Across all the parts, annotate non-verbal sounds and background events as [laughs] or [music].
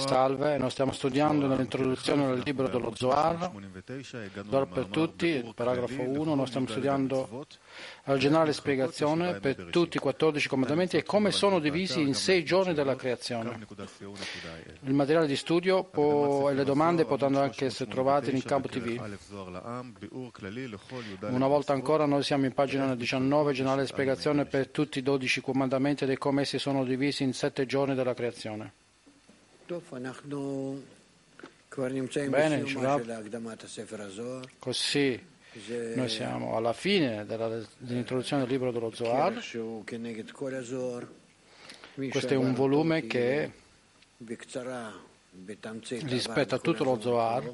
Salve, noi stiamo studiando nell'introduzione del libro dello Zohar, Zohar per tutti, paragrafo 1, noi stiamo studiando la generale spiegazione per tutti i 14 comandamenti e come sono divisi in sei giorni della creazione. Il materiale di studio può, e le domande potranno anche essere trovate in campo TV. Una volta ancora noi siamo in pagina 19, generale spiegazione per tutti i 12 comandamenti e come essi sono divisi in sette giorni della creazione. Bene, così noi siamo alla fine della, dell'introduzione del libro dello Zohar. Questo è un volume che rispetto a tutto lo Zohar,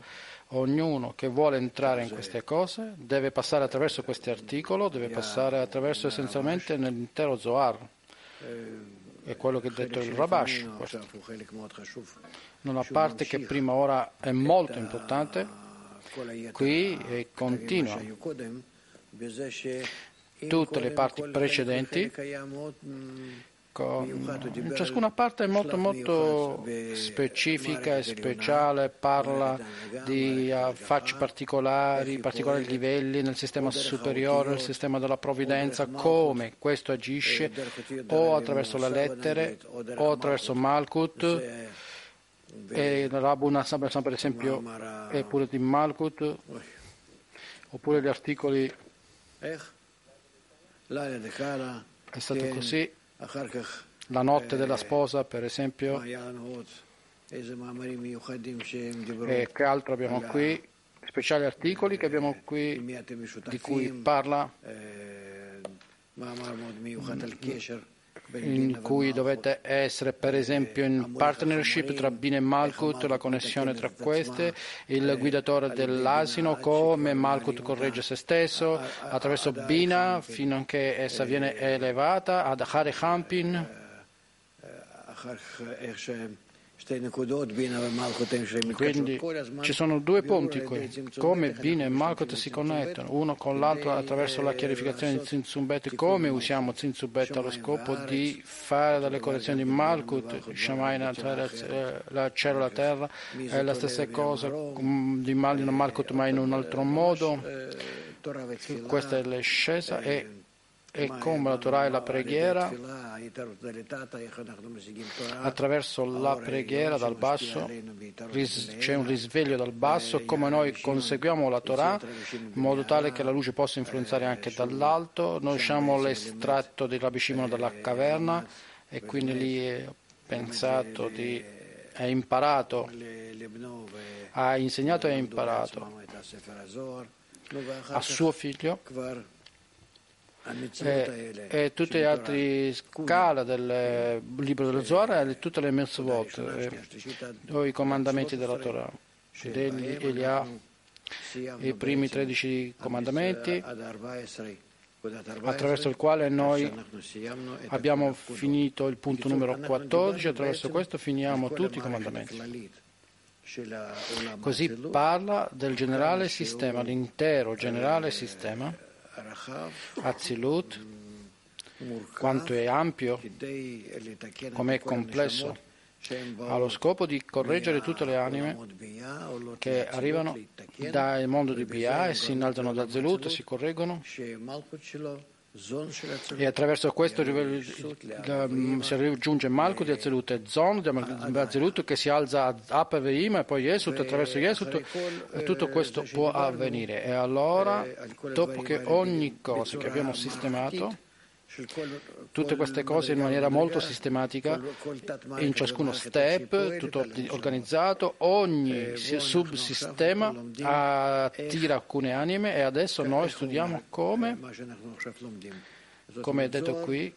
ognuno che vuole entrare in queste cose deve passare attraverso questi articoli, deve passare attraverso essenzialmente nell'intero Zohar. È quello che ha detto il Rabash. Una parte che prima ora è molto importante qui continua. Tutte le parti precedenti, con, ciascuna parte è molto, molto specifica e speciale, parla di uh, facce particolari, particolari livelli nel sistema superiore, nel sistema della provvidenza, come questo agisce o attraverso le lettere o attraverso Malkut. E Rabu Nassam per esempio è pure di Malkut. Oppure gli articoli è stato così la notte della sposa per esempio. E che altro abbiamo qui? Speciali articoli che abbiamo qui di cui parla in cui dovete essere per esempio in partnership tra Bina e Malkut, la connessione tra queste, il guidatore dell'asino, come Malkut corregge se stesso, attraverso Bina fino a che essa viene elevata, ad Hare Hampin. Quindi ci sono due punti qui, come Bina e Malkut si connettono uno con l'altro attraverso la chiarificazione di Zinzumbet, come usiamo Zinzumbet allo scopo di fare delle correzioni di Malkut, Shamaina, la cielo e la terra, è la stessa cosa di Malino Malkut ma in un altro modo. Questa è l'ascesa e e come la Torah e la preghiera, attraverso la preghiera dal basso, c'è un risveglio dal basso, come noi conseguiamo la Torah in modo tale che la luce possa influenzare anche dall'alto. Noi usciamo l'estratto di Rabbi Shimon dalla caverna e quindi lì è pensato di ha imparato, ha insegnato e ha imparato a suo figlio e, e tutte le altre scale del libro dello Zohar e tutte le mitzvot, o i comandamenti della Torah, degli Elia, i primi 13 comandamenti. attraverso il quale noi abbiamo finito il punto numero 14, attraverso questo finiamo tutti i comandamenti. Così parla del generale sistema, l'intero generale sistema Azilut, quanto è ampio, come è complesso, ha lo scopo di correggere tutte le anime che arrivano dal mondo di Bia e si innalzano da Zelut e si correggono e attraverso questo si raggiunge Malkut di Azelut e Zon di Azelut che si alza a Apeveim e poi Yesut attraverso Yesut e tutto questo può avvenire. E allora dopo che ogni cosa che abbiamo sistemato tutte queste cose in maniera molto sistematica, in ciascuno step, tutto organizzato, ogni subsistema attira alcune anime e adesso noi studiamo come, come è detto qui,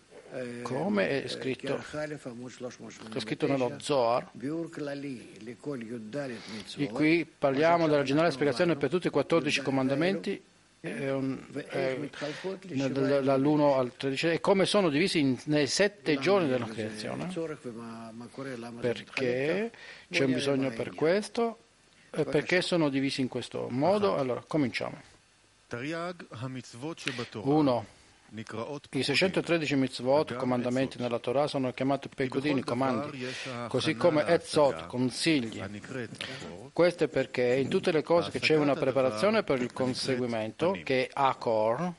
come è scritto, è scritto nello Zohar. E qui parliamo della generale spiegazione per tutti i 14 comandamenti un, eh, dall'1 al 13 e come sono divisi in, nei sette giorni della creazione. perché c'è un bisogno per questo e perché sono divisi in questo modo? Allora cominciamo. 1 I 613 mitzvot, comandamenti nella Torah, sono chiamati pecudini, comandi, così come etzot, consigli. Questo è perché in tutte le cose che c'è una preparazione per il conseguimento, che è Akor,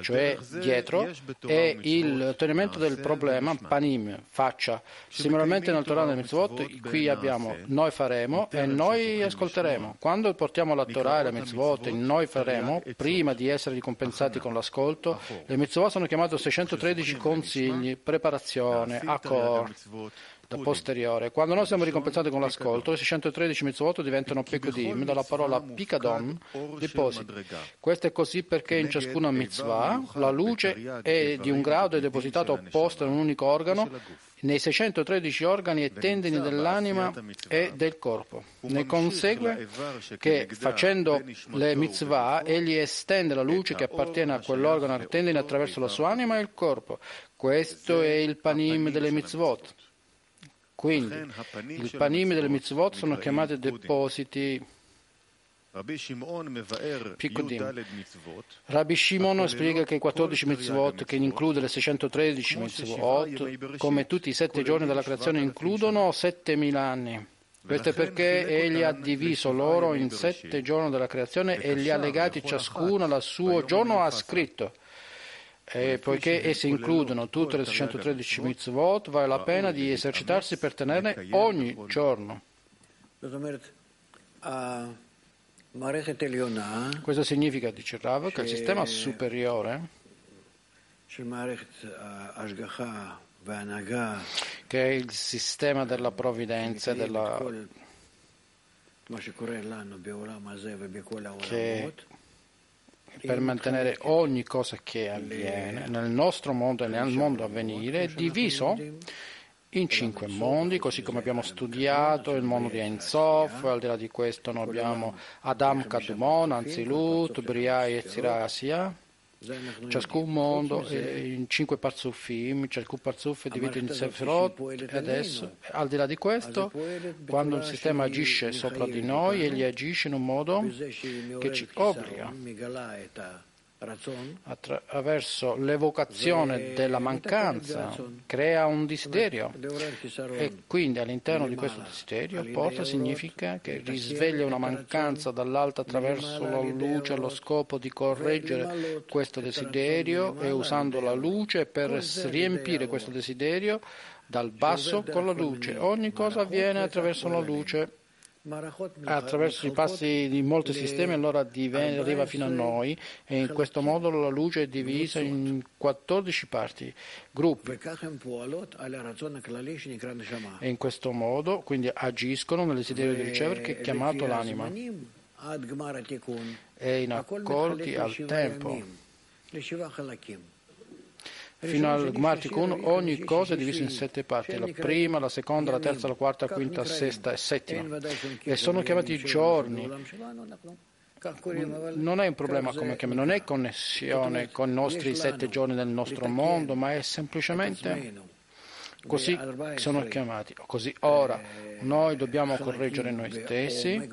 cioè dietro, e il ottenimento del problema, panim, faccia. Similarmente nel Torah nel Mitzvot, qui abbiamo noi faremo e noi ascolteremo. Quando portiamo la Torah e le Mitzvot e noi faremo, prima di essere ricompensati con l'ascolto, le Mitzvot sono chiamate 613 consigli, preparazione, accord da posteriore. Quando noi siamo ricompensati con l'ascolto, le 613 mitzvot diventano pekudim, dalla parola pikadon, depositi. Questo è così perché in ciascuna mitzvah la luce è di un grado depositato opposto in un unico organo nei 613 organi e tendini dell'anima e del corpo. Ne consegue che facendo le mitzvah egli estende la luce che appartiene a quell'organo e tendine attraverso la sua anima e il corpo. Questo è il panim delle mitzvot. Quindi i panimi delle mitzvot sono chiamati depositi Pikudim. Rabbi Shimon spiega che i 14 mitzvot, che include le 613 mitzvot, come tutti i sette giorni della creazione, includono 7000 anni. Questo è perché egli ha diviso loro in sette giorni della creazione e li ha legati ciascuno al suo giorno ha scritto. E poiché esse includono tutte le 613 mitzvot, vale la pena di esercitarsi per tenerne ogni giorno. Questo significa, dice Rav, che il sistema superiore che è il sistema della provvidenza e della che per mantenere ogni cosa che avviene nel nostro mondo e nel mondo a venire, diviso in cinque mondi, così come abbiamo studiato il mondo di Ensof, al di là di questo noi abbiamo Adam Kadumon, Anzilut, Bria e Zirasia, Ciascun mondo è in cinque parzufim, ciascun parzuf è diviso in sefirot e adesso, al di là di questo, quando il sistema agisce sopra di noi, egli agisce in un modo che ci obbliga attraverso l'evocazione della mancanza crea un desiderio. E quindi all'interno di questo desiderio porta significa che risveglia una mancanza dall'alto attraverso la luce allo scopo di correggere questo desiderio e usando la luce per riempire questo desiderio dal basso con la luce. Ogni cosa avviene attraverso la luce attraverso i passi di molti sistemi allora arriva fino a noi e in questo modo la luce è divisa in 14 parti, gruppi. E in questo modo quindi agiscono nel desiderio di ricevere che è chiamato l'anima. E in accordi al tempo fino al Gmartikun ogni cosa è divisa in sette parti, la prima, la seconda, la terza, la quarta, la quinta, la sesta e settima. E sono chiamati giorni. Non è un problema come chiamare, non è connessione con i nostri sette giorni del nostro mondo, ma è semplicemente così sono chiamati. Così ora noi dobbiamo correggere noi stessi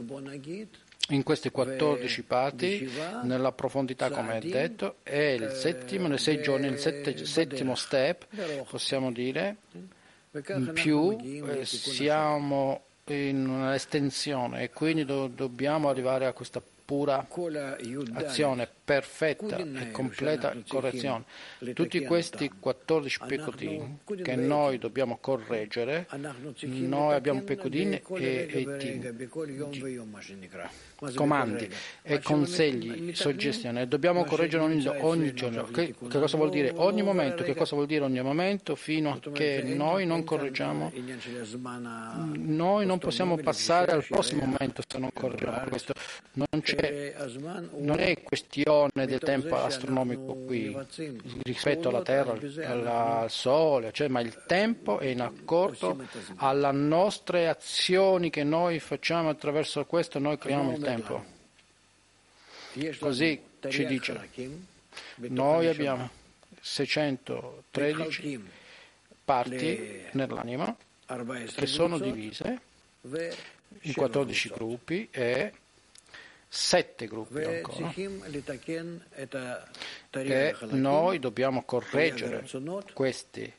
in queste 14 parti, nella profondità come è detto, è il settimo, nei sei giorni, il sette, settimo step, possiamo dire, in più eh, siamo in un'estensione e quindi do, dobbiamo arrivare a questa pura azione perfetta e completa correzione. Tutti questi 14 pecodini che noi dobbiamo correggere, noi abbiamo pecodini e, e comandi e consigli, suggestioni. Dobbiamo correggere ogni, ogni giorno. Che, che, cosa vuol dire ogni momento? Che cosa vuol dire ogni momento? Fino a che noi non correggiamo, noi non possiamo passare al prossimo momento se non correggiamo questo. Non, non è questione del tempo astronomico qui rispetto alla Terra, al Sole, cioè, ma il tempo è in accordo alle nostre azioni che noi facciamo attraverso questo, noi creiamo il tempo. Così ci dice. Noi abbiamo 613 parti nell'anima che sono divise in 14 gruppi e sette gruppi ancora. E noi dobbiamo correggere questi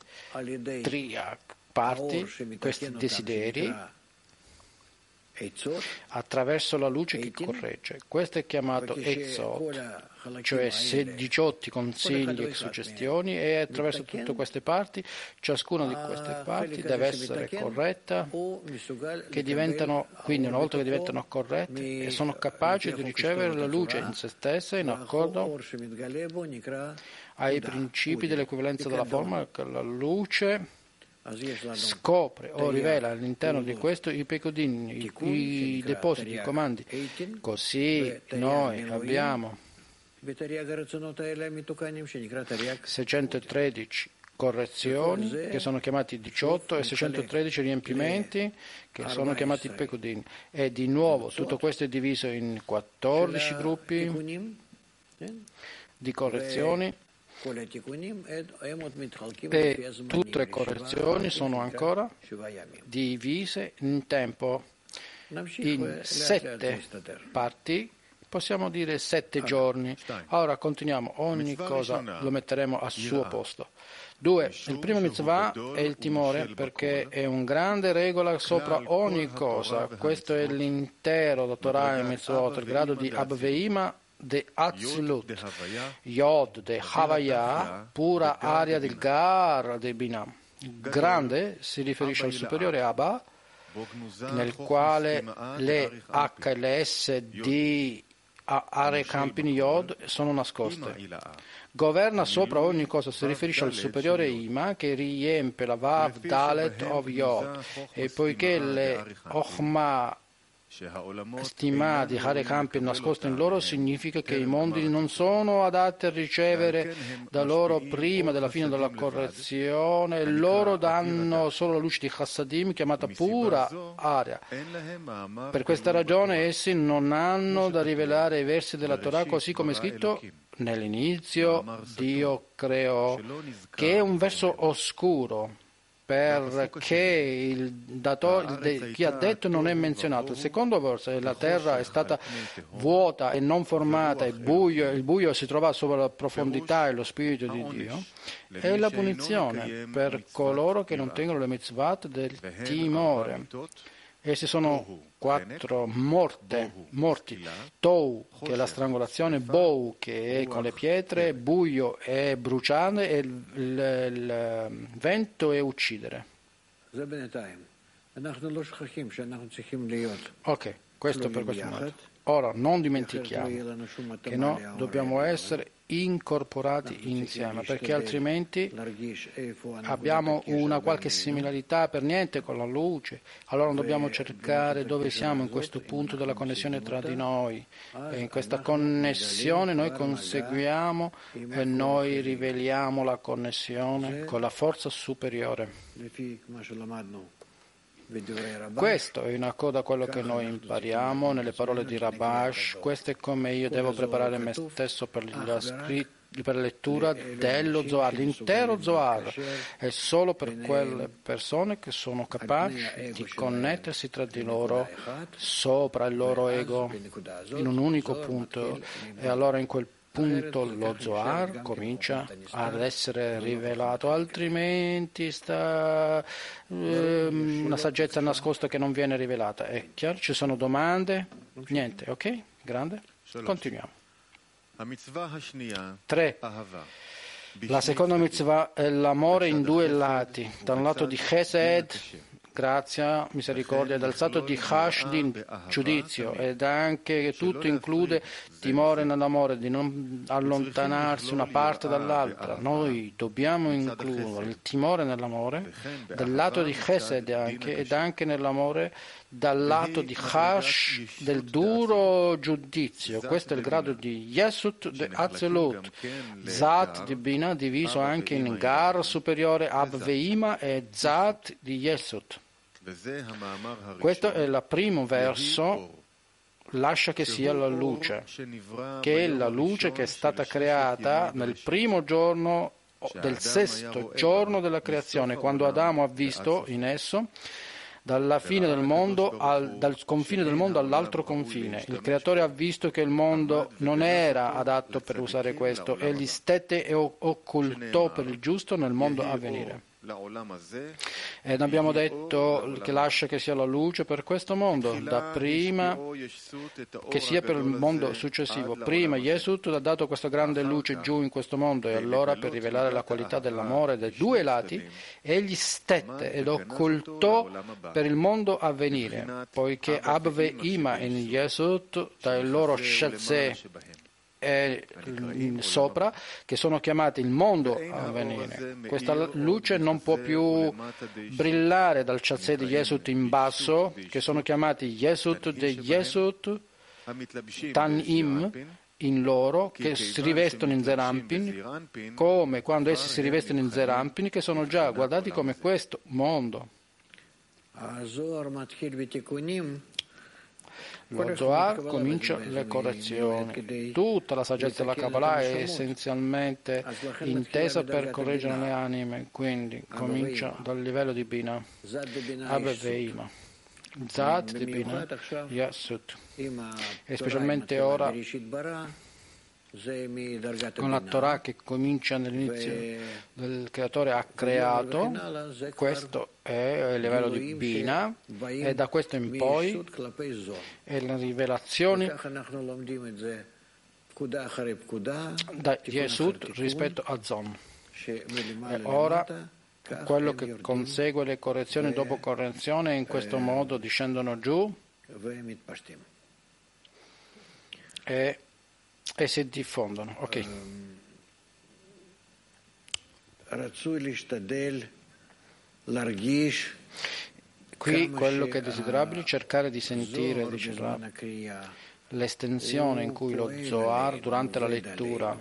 tre parti, questi desideri attraverso la luce che corregge. Questo è chiamato Ezzot, cioè 18 consigli e suggestioni e attraverso tutte queste parti, ciascuna di queste parti deve essere corretta, che diventano, quindi una volta che diventano corrette e sono capaci di ricevere la luce in se stesse in accordo ai principi dell'equivalenza della forma, che la luce scopre o rivela all'interno di questo i pecodini, i, i depositi, i comandi. Così noi abbiamo 613 correzioni che sono chiamati 18 e 613 riempimenti che sono chiamati pecodini. E di nuovo tutto questo è diviso in 14 gruppi di correzioni. E tutte le correzioni sono ancora divise in tempo in sette parti, possiamo dire sette giorni. Ora continuiamo, ogni cosa lo metteremo al suo posto. Due, il primo mitzvah è il timore perché è una grande regola sopra ogni cosa. Questo è l'intero dottorato mitzvot, il grado di Abveima de Atzilut, Yod de Havaya, pura aria del Gar de Binam. Grande si riferisce al superiore Abba, nel quale le H e le S di aree campini Yod sono nascoste. Governa sopra ogni cosa, si riferisce al superiore Ima che riempie la Vav Dalet of Yod. E poiché le Ochma Stima di Hare Campi nascosto in loro significa che i mondi non sono adatti a ricevere da loro prima della fine della correzione, loro danno solo la luce di Chassadim chiamata pura aria. Per questa ragione essi non hanno da rivelare i versi della Torah così come è scritto nell'inizio Dio creò, che è un verso oscuro perché il datore, chi ha detto non è menzionato. Il secondo verso è la terra è stata vuota e non formata, e buio, il buio si trova sopra la profondità e lo spirito di Dio. È la punizione per coloro che non tengono le mitzvot del timore. Essi sono quattro morte, morti. Tou, che è la strangolazione, Bou, che è con le pietre, Buio è bruciare e il, il, il vento è uccidere. Ok, questo per questo momento. Ora non dimentichiamo che noi dobbiamo essere incorporati insieme perché altrimenti abbiamo una qualche similarità per niente con la luce. Allora dobbiamo cercare dove siamo in questo punto della connessione tra di noi. e in questa connessione noi conseguiamo e noi riveliamo la connessione con la forza superiore questo è in accordo a quello che noi impariamo nelle parole di Rabash, questo è come io devo preparare me stesso per la, scrittura per la lettura dello Zohar, l'intero Zohar. È solo per quelle persone che sono capaci di connettersi tra di loro sopra il loro ego in un unico punto. e allora in quel punto punto lo Zohar comincia ad essere rivelato, altrimenti sta eh, una saggezza nascosta che non viene rivelata. È chiaro? Ci sono domande? Niente, ok? Grande? Continuiamo. 3. La seconda mitzvah è l'amore in due lati, da un lato di Chesed grazia, misericordia, dal stato di Hashdin, giudizio, ed anche tutto include timore nell'amore, di non allontanarsi una parte dall'altra. Noi dobbiamo includere il timore nell'amore, dal lato di Chesed anche, ed anche nell'amore dal lato di Hash del duro giudizio. Questo è il grado di Yesut de Azelut, Zat di Bina diviso anche in Gar superiore Abveima e Zat di Yesut. Questo è il primo verso lascia che sia la luce, che è la luce che è stata creata nel primo giorno del sesto giorno della creazione, quando Adamo ha visto in esso dalla fine del mondo al, dal confine del mondo all'altro confine. Il creatore ha visto che il mondo non era adatto per usare questo, egli stette e occultò per il giusto nel mondo a venire. Ed abbiamo detto che lascia che sia la luce per questo mondo, da prima che sia per il mondo successivo. Prima Yesut ha dato questa grande luce giù in questo mondo e allora per rivelare la qualità dell'amore dai due lati, egli stette ed occultò per il mondo a venire, poiché Abve Ima in Yesut dai loro Shelze e sopra, che sono chiamati il mondo a venire. Questa luce non può più brillare dal Chatzé di Yesut in basso, che sono chiamati Yesut de Yesut Tanim in loro, che si rivestono in Zerampin, come quando essi si rivestono in Zerampin, che sono già guardati come questo mondo. Lo Zohar comincia le correzioni. Tutta la saggezza della Kabbalah è essenzialmente intesa per correggere le anime, quindi comincia dal livello di Bina, Veima. Zad di Bina, Yasut. E specialmente ora con la Torah che comincia nell'inizio del creatore ha creato, questo è il livello di Bina e da questo in poi è la rivelazione da Yesud rispetto a Zon. E ora quello che consegue le correzioni dopo correzione in questo modo discendono giù e e si diffondono. Ok. Qui quello che è desiderabile è cercare di sentire l'estensione in cui lo Zohar durante la lettura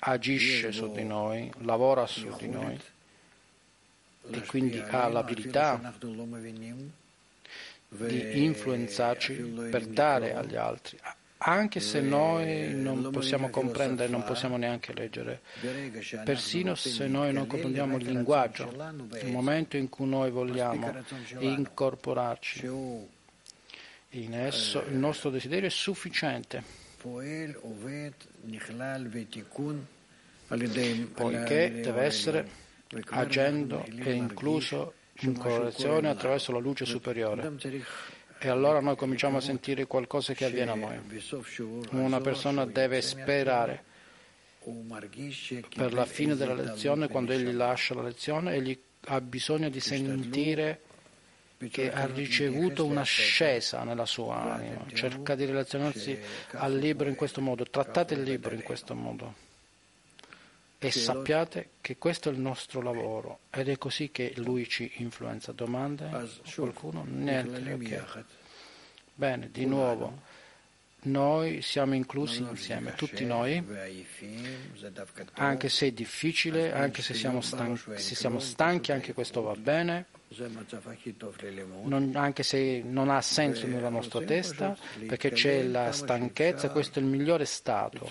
agisce su di noi, lavora su di noi e quindi ha l'abilità di influenzarci per dare agli altri, anche se noi non possiamo comprendere, non possiamo neanche leggere, persino se noi non comprendiamo il linguaggio, nel momento in cui noi vogliamo incorporarci in esso, il nostro desiderio è sufficiente, poiché deve essere agendo e incluso in correzione attraverso la luce superiore. E allora noi cominciamo a sentire qualcosa che avviene a noi. Una persona deve sperare per la fine della lezione, quando egli lascia la lezione, egli ha bisogno di sentire che ha ricevuto un'ascesa nella sua anima. Cerca di relazionarsi al libro in questo modo, trattate il libro in questo modo. E sappiate che questo è il nostro lavoro ed è così che lui ci influenza. Domande? Qualcuno? Niente. Okay. Bene, di nuovo, noi siamo inclusi insieme, tutti noi, anche se è difficile, anche se siamo stanchi, se siamo stanchi anche questo va bene non, anche se non ha senso nella nostra testa, perché c'è la stanchezza, questo è il migliore stato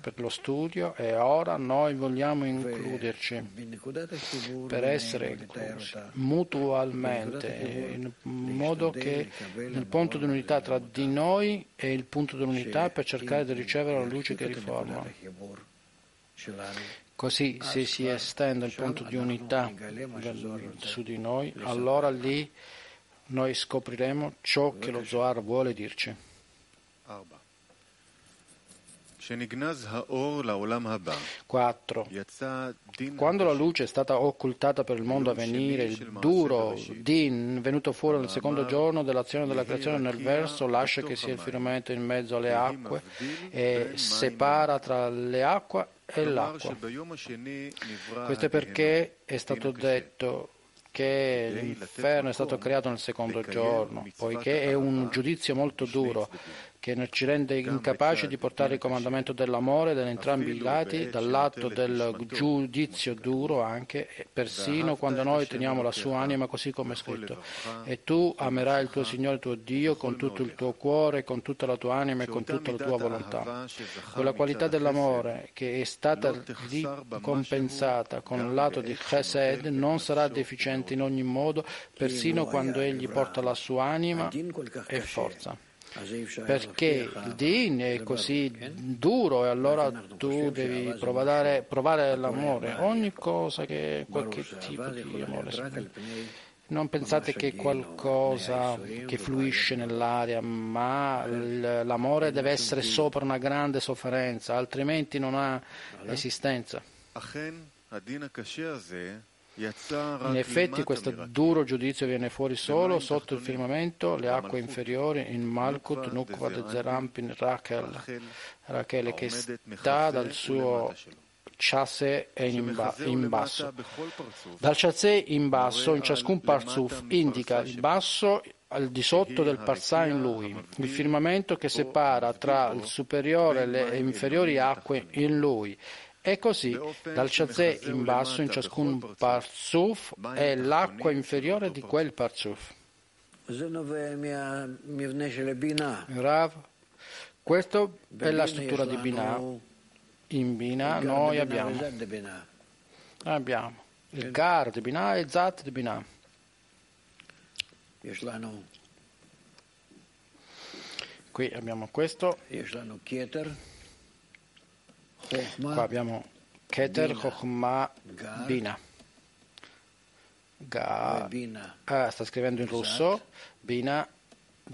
per lo studio e ora noi vogliamo includerci per essere inclusi mutualmente, in modo che nel punto di unità tra di noi e il punto di unità per cercare di ricevere la luce che riforma. Così se si estende il punto di unità su di noi, allora lì noi scopriremo ciò che lo Zohar vuole dirci. 4. Quando la luce è stata occultata per il mondo a venire, il duro din venuto fuori nel secondo giorno dell'azione della creazione nel verso lascia che sia il firmamento in mezzo alle acque e separa tra le acque e l'acqua. Questo è perché è stato detto che l'inferno è stato creato nel secondo giorno, poiché è un giudizio molto duro che ci rende incapaci di portare il comandamento dell'amore da entrambi i lati, dal lato del giudizio duro anche, persino quando noi teniamo la sua anima così come è scritto. E tu amerai il tuo Signore tuo Dio con tutto il tuo cuore, con tutta la tua anima e con tutta la tua volontà. Quella qualità dell'amore che è stata ricompensata con il lato di Chesed non sarà deficiente in ogni modo, persino quando egli porta la sua anima e forza perché il din è così duro e allora tu devi provare, provare l'amore, ogni cosa che qualche tipo di amore. Non pensate che qualcosa che fluisce nell'aria, ma l'amore deve essere sopra una grande sofferenza, altrimenti non ha esistenza. In effetti questo duro giudizio viene fuori solo sotto il firmamento, le acque inferiori, in Malkut, Nukvad, Zerampin, Rachel, Rachele che sta dal suo chasse in, ba- in basso. Dal chasse in basso, in ciascun parzuf, indica il basso al di sotto del parsà in lui, il firmamento che separa tra il superiore e le inferiori acque in lui e così, dal Shazé in basso in ciascun Parzuf è l'acqua inferiore di quel Parzuf. Rav, questa è la struttura di Binah. In Binah noi abbiamo, abbiamo il Gar di Binah e il Zat di Binah. Qui abbiamo questo. Qua abbiamo Keter, Chokhmah, Bina. Ga, ah, sta scrivendo in russo. Bina,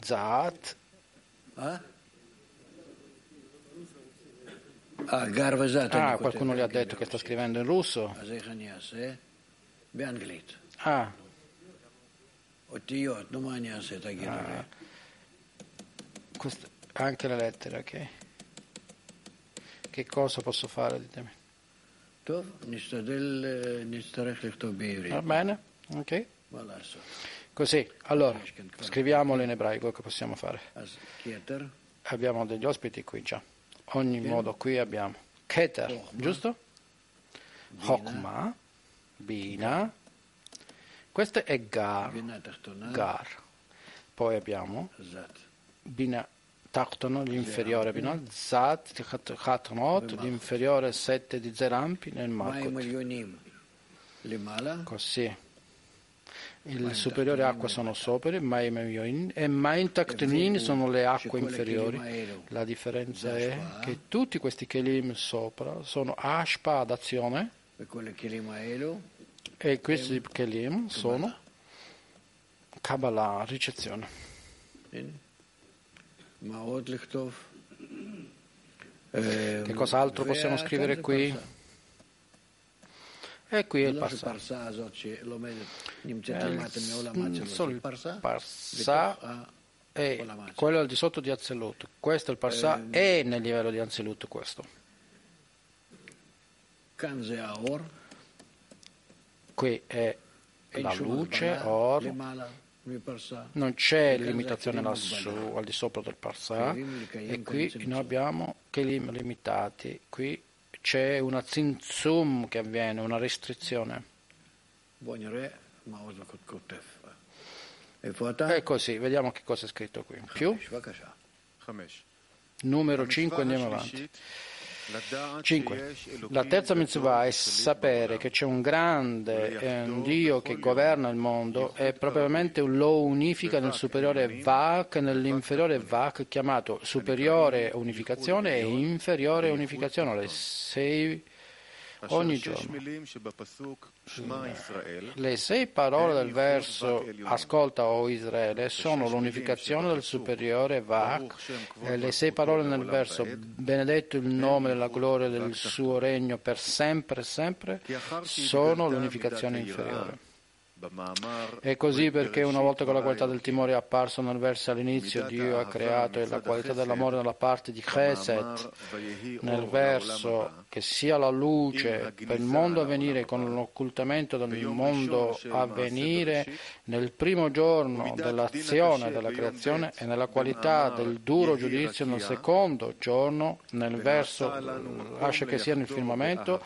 Zat. Ah, qualcuno gli ha detto che sta scrivendo in russo. Ah. ah. Questo, anche le lettere, ok. Che cosa posso fare? Ditemi. Va bene, ok. Così, allora, scriviamolo in ebraico che possiamo fare. Abbiamo degli ospiti qui già. Ogni modo qui abbiamo Keter, giusto? Chokma, Bina. Questo è Gar. Gar. Poi abbiamo Bina Tachtono, l'inferiore Binot, Zat, Chatnot, l'inferiore 7 di Zerampi nel Malkut. Così. Il superiore acqua sono sopra, Maim e Maim Tachtonin sono le acque inferiori. La differenza è che tutti questi Kelim sopra sono Ashpa ad azione. E questi Kelim sono Kabbalah, ricezione. Che cos'altro possiamo scrivere qui? E qui è il Parsa. Solo il Parsa è quello al di sotto di Azelut. Questo è il Parsa è nel livello di Azelut questo. Qui è la luce, Or, non c'è limitazione lassù al di sopra del Parsa e qui noi abbiamo Kelim limitati. Qui c'è una zinzum che avviene, una restrizione. E così, vediamo che cosa è scritto qui. Più? Numero 5, andiamo avanti. 5. La terza mitzvah è sapere che c'è un grande eh, un Dio che governa il mondo e probabilmente lo unifica nel superiore Vak e nell'inferiore Vak chiamato superiore unificazione e inferiore unificazione, le sei ogni giorno. Le sei parole del verso Ascolta, o Israele, sono l'unificazione del superiore Vak e le sei parole nel verso Benedetto il nome e la gloria del suo regno per sempre e sempre sono l'unificazione inferiore. È così perché una volta che la qualità del timore è apparsa nel verso all'inizio, Dio ha creato la qualità dell'amore nella parte di Chesed, nel verso che sia la luce per il mondo a venire con l'occultamento del mondo a venire nel primo giorno dell'azione della creazione e nella qualità del duro giudizio nel secondo giorno, nel verso lascia che sia nel firmamento,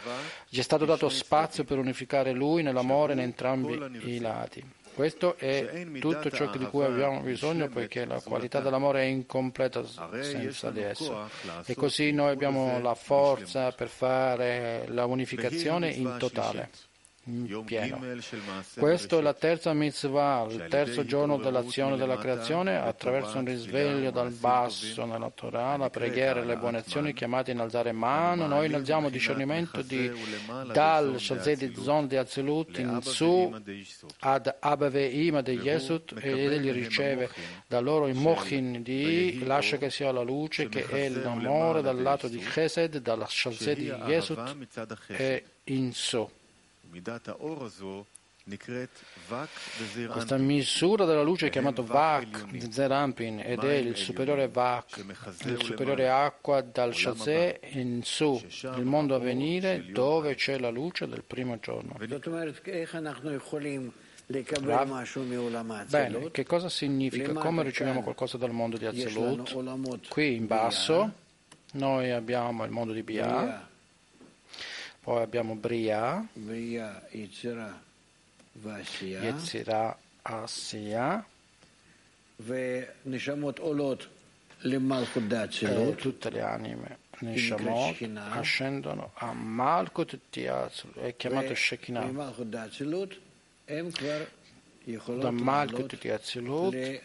gli è stato dato spazio per unificare lui nell'amore in entrambi i lati. Questo è tutto ciò di cui abbiamo bisogno poiché la qualità dell'amore è incompleta senza di esso. E così noi abbiamo la forza per fare la unificazione in totale pieno. Questa è la terza mitzvah, il terzo giorno dell'azione della creazione, attraverso un risveglio dal basso nella Torah, la preghiera e le buone azioni chiamate innalzare mano. Noi innalziamo discernimento di dal Shazed Zon di Azilut in su ad Abave Ima di Yesut ed egli riceve da loro il Mochin di lascia che sia la luce che è l'amore dal lato di Chesed, dalla Shazed di Yesut e in su. Questa misura della luce è chiamata Vak di Zerampin ed è il superiore Vak, il superiore acqua dal Shazé in su, il mondo a venire dove c'è la luce del primo giorno. Bene, che cosa significa? Come riceviamo qualcosa dal mondo di Azilut? Qui in basso noi abbiamo il mondo di Bia poi abbiamo Bria, Yetzirah, Asiya, e tutte le anime Neshamot ascendono a Malkut Tiazul, è chiamato Shekinah. Da Malkut Tiazilut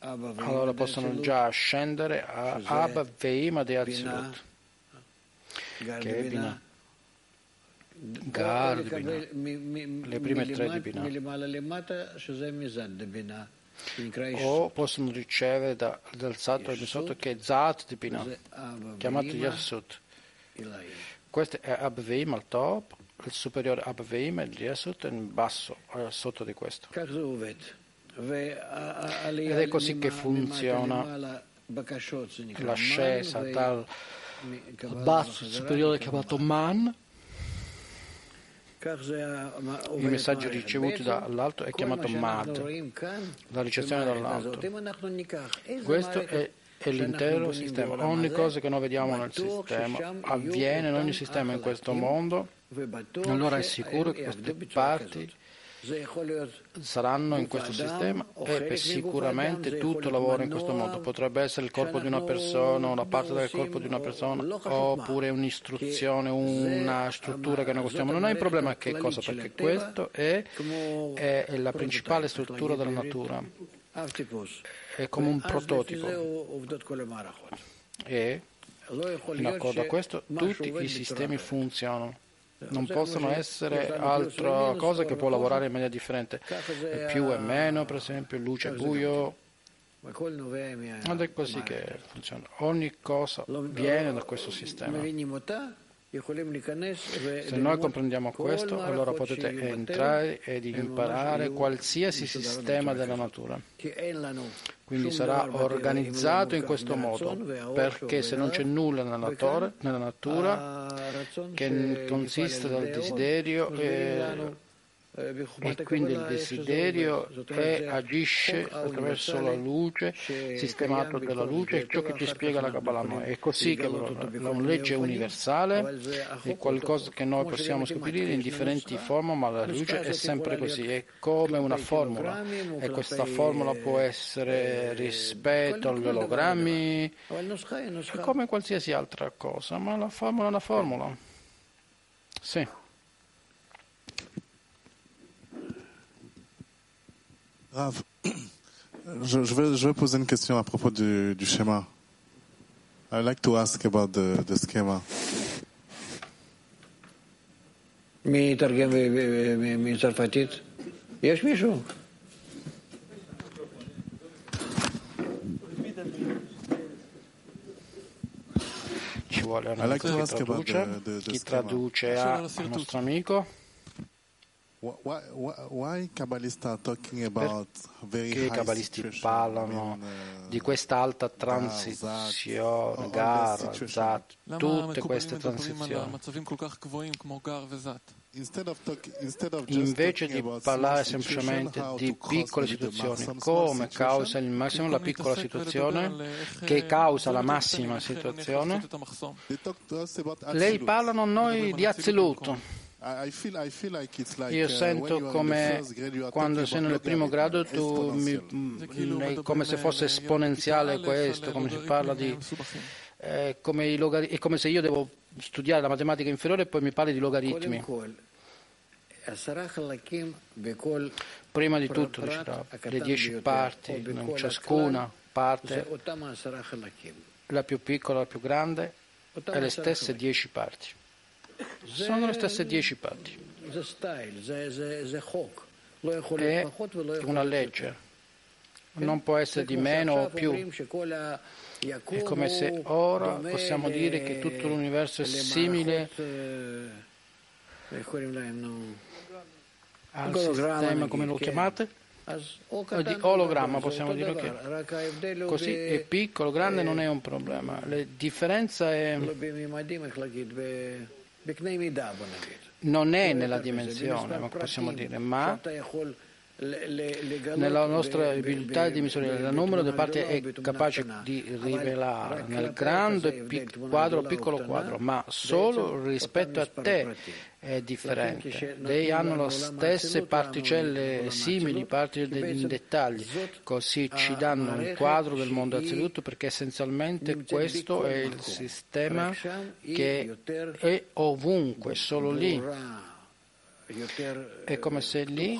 allora possono già ascendere a Abba Veima di Azilut, che è Binah. Gar di Binah, le prime tre di Binah. O possono ricevere da, dal Sato al Misotto che è Zat di Binah, chiamato Yasut. Questo è Abveim al top, il superiore Abveim e Yasut in basso, sotto di questo. Ed è così che funziona l'ascesa dal basso superiore chiamato Man il messaggio ricevuto dall'alto è chiamato Mad, la ricezione dall'alto. Questo è, è l'intero sistema. Ogni cosa che noi vediamo nel sistema avviene in ogni sistema in questo mondo. Allora è sicuro che queste parti saranno in questo sistema e sicuramente tutto lavora in questo modo. Potrebbe essere il corpo di una persona, una parte del corpo di una persona, oppure un'istruzione, una struttura che noi costruiamo. Non è un problema che cosa, perché questo è, è la principale struttura della natura. È come un prototipo. E in accordo a questo tutti i sistemi funzionano non possono essere altra cosa che può lavorare in maniera differente. Più e meno, per esempio, luce e buio. Ed è così che funziona. Ogni cosa viene da questo sistema. Se noi comprendiamo questo, allora potete entrare ed imparare qualsiasi sistema della natura. Quindi sarà organizzato in questo modo, perché se non c'è nulla nella, natura che consiste dal desiderio, e quindi il desiderio è, agisce attraverso la luce, sistemato della luce, è ciò che ci spiega la Kabbalah. È così che la legge universale è qualcosa che noi possiamo scoprire in differenti forme, ma la luce è sempre così, è come una formula. e questa formula può essere rispetto agli ologrammi, è come qualsiasi altra cosa, ma la formula è una formula. Sì. Rav, [clears throat] je, je, vais, je vais poser une question à propos du, du schéma. I'd like to ask about the, the schema. מי יתרגם מצרפתית? יש מישהו? Ci vuole un amico che traduce. Chi traduce a nostro amico? Perché i cabalisti parlano di questa alta transizione, gara, zat, tutte queste transizioni? Invece di parlare semplicemente di piccole situazioni, come causa il massimo la piccola situazione, che causa la massima situazione, lei parlano noi di azzeluto. Io sento come quando sei nel primo grado tu mi, mm, come se fosse esponenziale questo, come si parla di eh, come logari- è come se io devo studiare la matematica inferiore e poi mi parli di logaritmi. Prima di tutto cioè, diceva, le dieci parti, ciascuna parte, la più piccola, la più grande, e le stesse dieci parti sono le stesse dieci parti. È una legge, non può essere di meno o più. È come se ora possiamo dire che tutto l'universo è simile al sistema, come lo chiamate? di ologramma possiamo dire che così è piccolo, grande non è un problema. La differenza è non è nella dimensione, ma possiamo dire, ma nella nostra abilità di misurare il numero di parti è capace di rivelare nel grande quadro piccolo quadro, ma solo rispetto a te è differente. Lei hanno le stesse particelle simili, parti in dettagli, così ci danno un quadro del mondo assoluto perché essenzialmente questo è il sistema che è ovunque, solo lì. È come se lì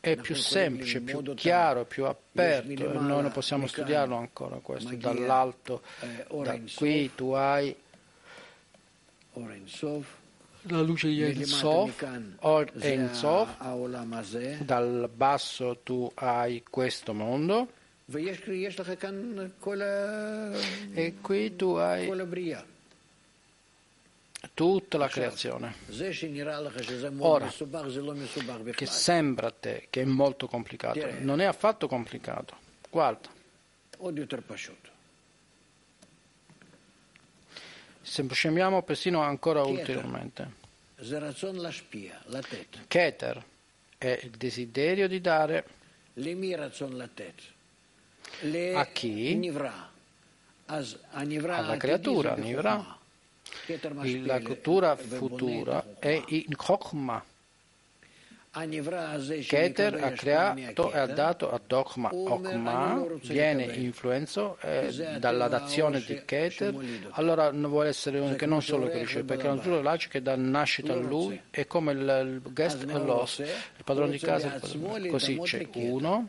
è più semplice, più chiaro, più aperto. Noi non possiamo studiarlo ancora questo dall'alto. Da qui tu hai la luce di Enzov, Enzov, dal basso tu hai questo mondo. E qui tu hai tutta la creazione. Ora, che sembra a te che è molto complicato, non è affatto complicato. Guarda. Semplifichiamo persino ancora ulteriormente. Keter è il desiderio di dare a chi? Alla creatura, Nivra. La cultura futura è in Chokhmah. Keter ha creato e ha dato a Dogma Okma, viene influenzato eh, dalla dazione di Keter, allora vuole essere uno che non solo cresce, perché è un solo laico che dà nascita a lui, è come il, il guest loss, il padrone di casa, così c'è uno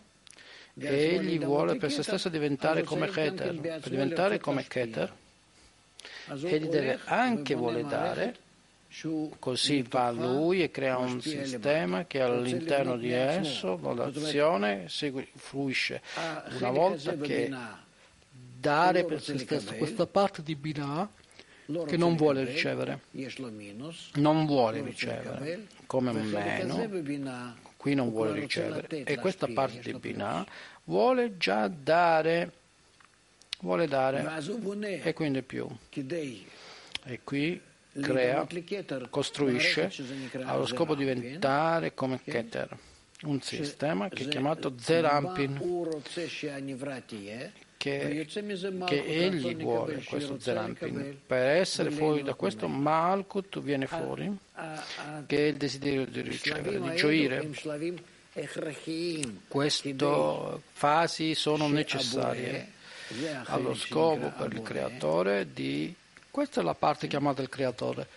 egli vuole per se stesso diventare come Keter, per diventare come Keter. Egli deve anche vuole dare, così fa lui e crea un sistema che all'interno di esso l'azione fluisce. Una volta che dare per se stesso questa parte di Binah che non vuole ricevere, non vuole ricevere, come meno, qui non vuole ricevere. E questa parte di Binah vuole già dare vuole dare e quindi più. E qui crea, costruisce allo scopo di diventare come Keter, un sistema che è chiamato Zerampin, che, che egli vuole, questo Zerampin. Per essere fuori da questo, Malkut viene fuori, che è il desiderio di ricevere, di gioire. Queste fasi sono necessarie allo scopo per il creatore di... Questa è la parte chiamata il creatore.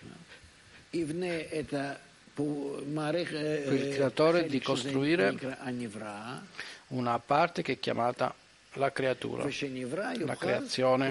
Per il creatore di costruire una parte che è chiamata la creatura, la creazione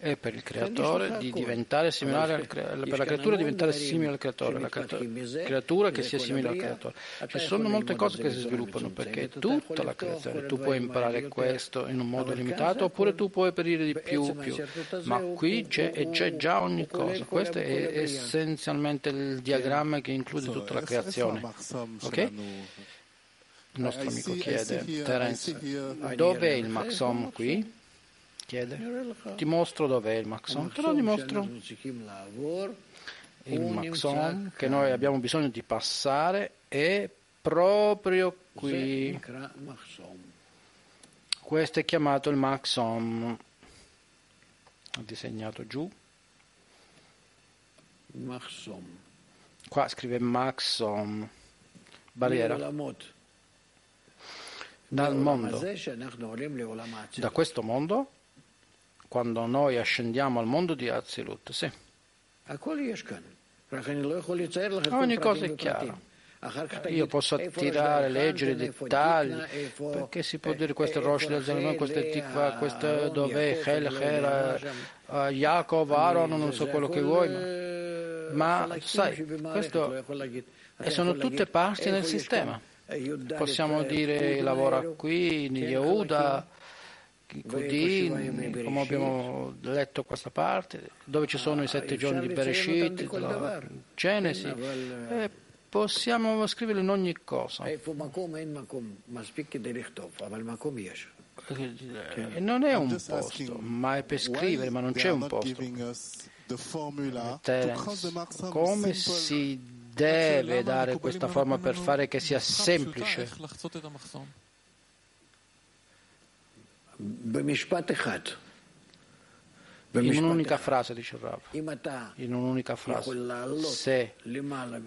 è per il creatore di diventare simile al creatore, per la creatura diventare simile al creatore, la creatura che sia simile al creatore. Ci sono molte cose che si sviluppano perché è tutta la creazione. Tu puoi imparare questo in un modo limitato oppure tu puoi aprire di più, più. ma qui c'è, c'è già ogni cosa. Questo è essenzialmente il diagramma che include tutta la creazione. Okay? Il nostro amico chiede, Terence, dove è il maxom qui? Chiede. Ti mostro dov'è il Maxon. Te lo dimostro. Il Maxon che noi abbiamo bisogno di passare è proprio qui. Questo è chiamato il Maxon. Ho disegnato giù. Qua scrive Maxon. Barriera. Dal mondo. Da questo mondo quando noi ascendiamo al mondo di Azilut. Sì. Ogni cosa è chiara. Io posso attirare, leggere i dettagli, perché si può dire questo è Rosh Lezalimon, questo è Tikva, questo dov'è, Chel, Chera, Jacob, Aaron, non so quello che vuoi, ma, ma sai, questo e sono tutte parti del sistema. Possiamo dire lavora qui, in Yehuda, Codì, come abbiamo letto questa parte, dove ci sono i sette giorni di Bereshit, della Genesi, e possiamo scriverlo in ogni cosa. E non è un posto, ma è per scrivere, ma non c'è un posto. Terence, come si deve dare questa forma per fare che sia semplice? In un'unica frase, dice il Rav, in un'unica frase, se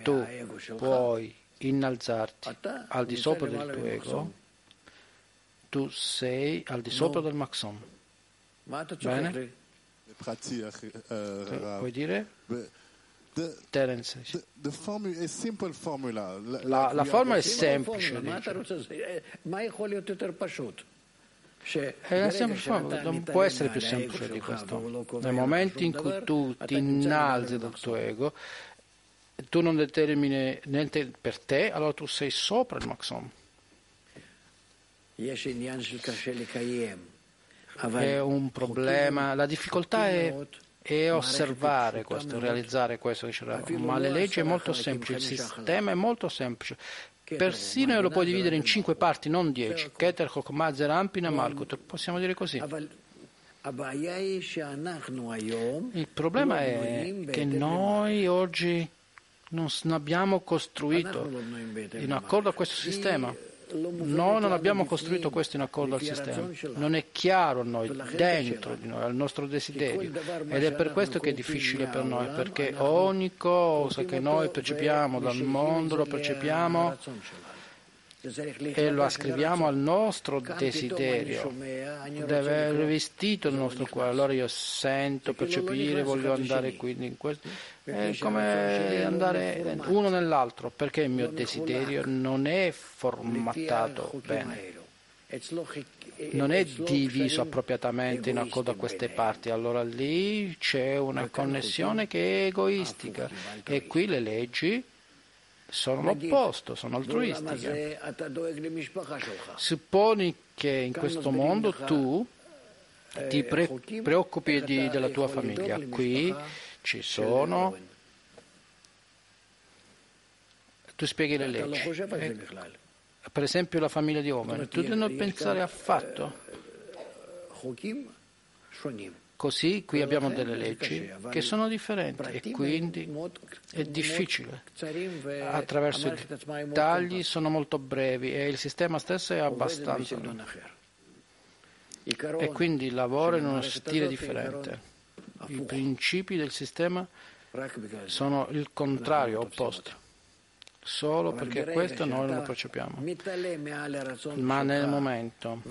tu puoi innalzarti al di sopra del tuo ego, tu sei al di sopra del Maxon. Bene? Puoi dire? Terence. La, la formula è semplice. È semplice, non può essere più semplice di questo. Nel momento in cui tu ti innalzi dal tuo ego, tu non determini niente per te, allora tu sei sopra il maximum. È un problema, la difficoltà è, è osservare questo, realizzare questo, ma le leggi è molto semplice, il sistema è molto semplice. Persino lo puoi dividere in cinque parti, non dieci. Keter, Chokmah, Zerampin e Malkut. Possiamo dire così. Il problema è che noi oggi non abbiamo costruito in accordo a questo sistema. Noi non abbiamo costruito questo in accordo al sistema, non è chiaro a noi, dentro di noi, al nostro desiderio. Ed è per questo che è difficile per noi, perché ogni cosa che noi percepiamo dal mondo lo percepiamo e lo ascriviamo al nostro desiderio, deve essere rivestito il nostro cuore. Allora io sento, percepire, voglio andare quindi in questo. È come andare uno nell'altro, perché il mio desiderio non è formattato bene. Non è diviso appropriatamente in accordo a queste parti, allora lì c'è una connessione che è egoistica. E qui le leggi sono l'opposto, sono altruistiche. Supponi che in questo mondo tu ti pre- preoccupi di, della tua famiglia. Qui ci sono. Tu spieghi le leggi. Per esempio la famiglia di Omer. Tu devi non pensare affatto. Così qui abbiamo delle leggi che sono differenti e quindi è difficile. Attraverso i dettagli sono molto brevi e il sistema stesso è abbastanza e quindi lavora in uno stile differente. I principi del sistema sono il contrario, opposto, solo perché questo noi non lo percepiamo. Ma nel momento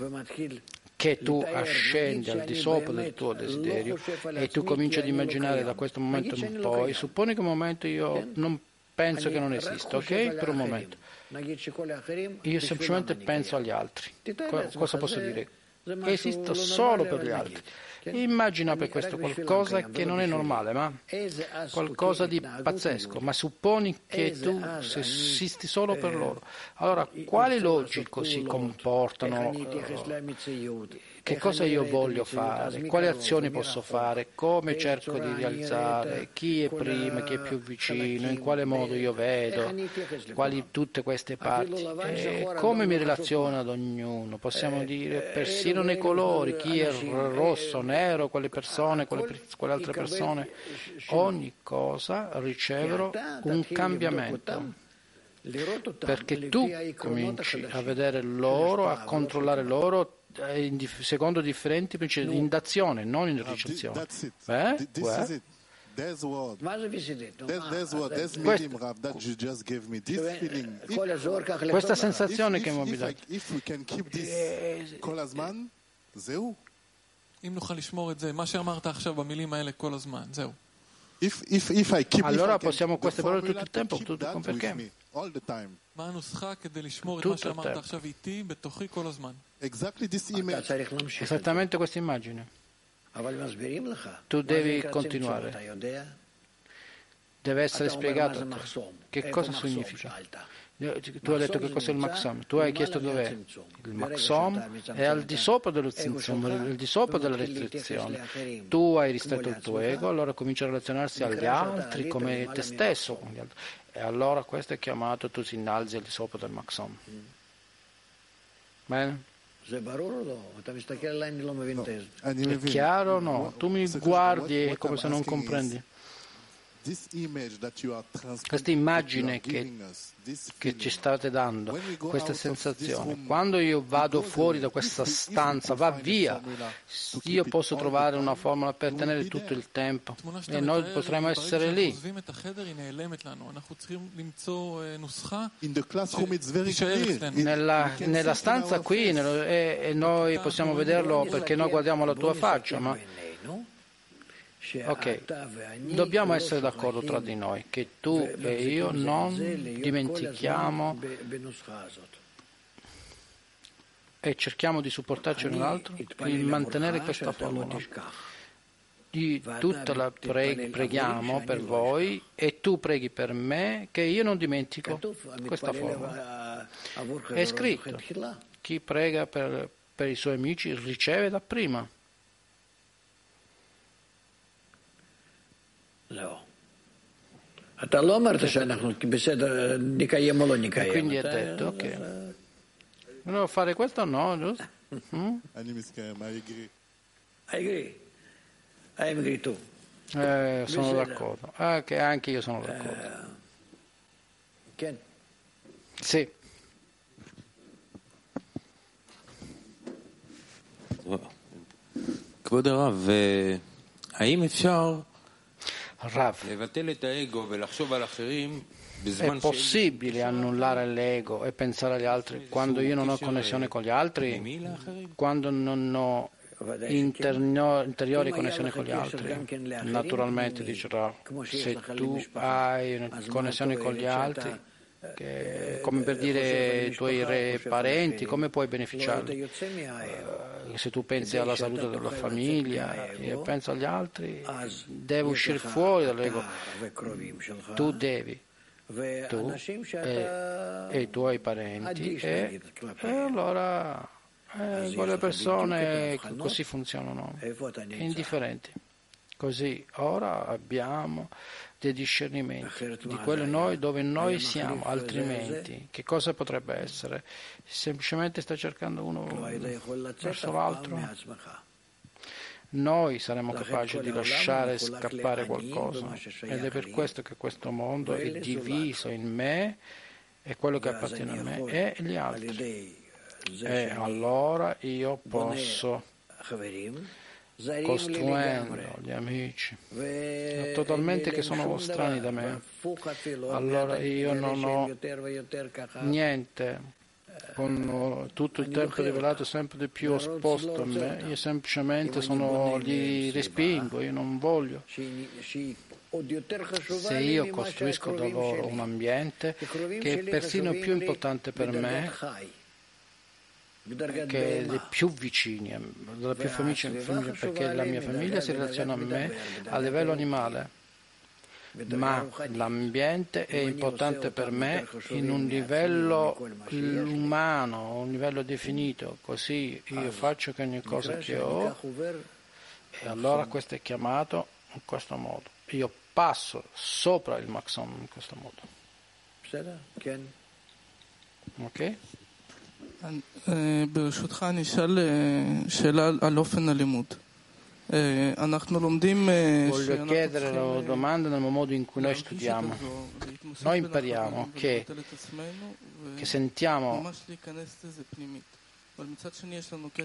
che tu ascendi al di sopra del tuo desiderio e tu cominci ad immaginare da questo momento in poi, supponi che un momento io non penso che non esista, ok? Per un momento. Io semplicemente penso agli altri. Cosa posso dire? esisto solo per gli altri. Immagina per questo qualcosa che non è normale, ma qualcosa di pazzesco, ma supponi che tu esisti solo per loro. Allora, quali logico si comportano? Che cosa io voglio fare? Quali azioni posso fare? Come cerco di realizzare? Chi è prima, chi è più vicino? In quale modo io vedo? Quali tutte queste parti? E come mi relaziono ad ognuno? Possiamo dire persino nei colori, chi è rosso, nero, quelle persone, quelle, quelle altre persone. Ogni cosa riceverà un cambiamento perché tu cominci a vedere loro, a controllare loro secondo differenti principi in d'azione, non in ricezione. Beh, There's what. There's, there's what. There's medium Rav that you just gave me. This feeling. Questa sensazione che mi dai. If we can keep this כל הזמן, זהו. אם נוכל לשמור את זה, מה שאמרת עכשיו במילים האלה כל הזמן, זהו. If, if, if I keep, allora if I can, possiamo queste parole formula tutto il tempo, to keep tutto that con with perché. me, all the time. Esattamente questa immagine. Tu devi continuare. Deve essere spiegato che cosa significa. Tu hai detto che cos'è il Maxom, tu hai chiesto dov'è. Il Maxom è al di sopra dello Zinzum, al di sopra della restrizione. Tu hai ristretto il tuo ego, allora cominci a relazionarsi agli altri come te stesso. E allora questo è chiamato tu si innalzi al di sopra del Maxom. Mm. Bene? Se barullo, è chiaro o no? Tu mi guardi come se non comprendi. Questa immagine che, che, ci state dando, questa sensazione, quando io vado fuori da questa stanza, va via, io posso trovare una formula per tenere tutto il tempo. E noi potremmo essere lì. Nella, nella stanza qui nello, e, e noi possiamo vederlo perché noi guardiamo la tua faccia, ma ok, dobbiamo essere d'accordo tra di noi che tu e io non dimentichiamo e cerchiamo di supportarci l'un l'altro, il mantenere questa formula. Di tutta la pre- preghiamo per voi e tu preghi per me che io non dimentico questa formula. È scritto. Chi prega per, per i suoi amici riceve da prima. לא. אתה לא אמרת שאנחנו בסדר, נקיים או לא E נקיים. quindi ha אתה- detto ok. Volevo fare questo o no? giusto? Mm? אני מסכים, I agree. I agree. I agree too. Eh, sono Bisogna- d'accordo. Ah, che anche io sono d'accordo. כן. Sì. כבוד הרב, אה, האם אפשר Rav. È possibile annullare l'ego e pensare agli altri quando io non ho connessione con gli altri, quando non ho interiori connessioni con gli altri. Naturalmente, dice Rav, se tu hai connessioni con gli altri, come per dire i tuoi re- parenti, come puoi beneficiarne? Eh, Se tu pensi alla salute della famiglia, io penso agli altri, devo uscire fuori dall'ego. Tu devi, tu e, e i tuoi parenti, e, e allora eh, quelle persone così funzionano, indifferenti. Così ora abbiamo dei discernimenti di quello noi dove noi siamo, altrimenti. Che cosa potrebbe essere? Semplicemente sta cercando uno verso l'altro. Noi saremo capaci di lasciare scappare qualcosa. ed è per questo che questo mondo è diviso in me e quello che appartiene a me e gli altri. E allora io posso, costruendo gli amici, totalmente che sono strani da me, allora io non ho niente con tutto il tempo rivelato sempre di più esposto a me, io semplicemente sono, li respingo, io non voglio. Se io costruisco da loro un ambiente che è persino più importante per me che è più vicini, della più famiglia, perché la mia famiglia si relaziona a me a livello animale. Ma l'ambiente è importante per me in un livello umano, un livello definito, così io faccio che ogni cosa che ho e allora questo è chiamato in questo modo. Io passo sopra il maximum in questo modo. Ok? ברשותך אני אשאל שאלה על אופן הלימוד. אנחנו לומדים... Voglio chiedere una domanda nel modo in cui noi studiamo. Noi impariamo che, che sentiamo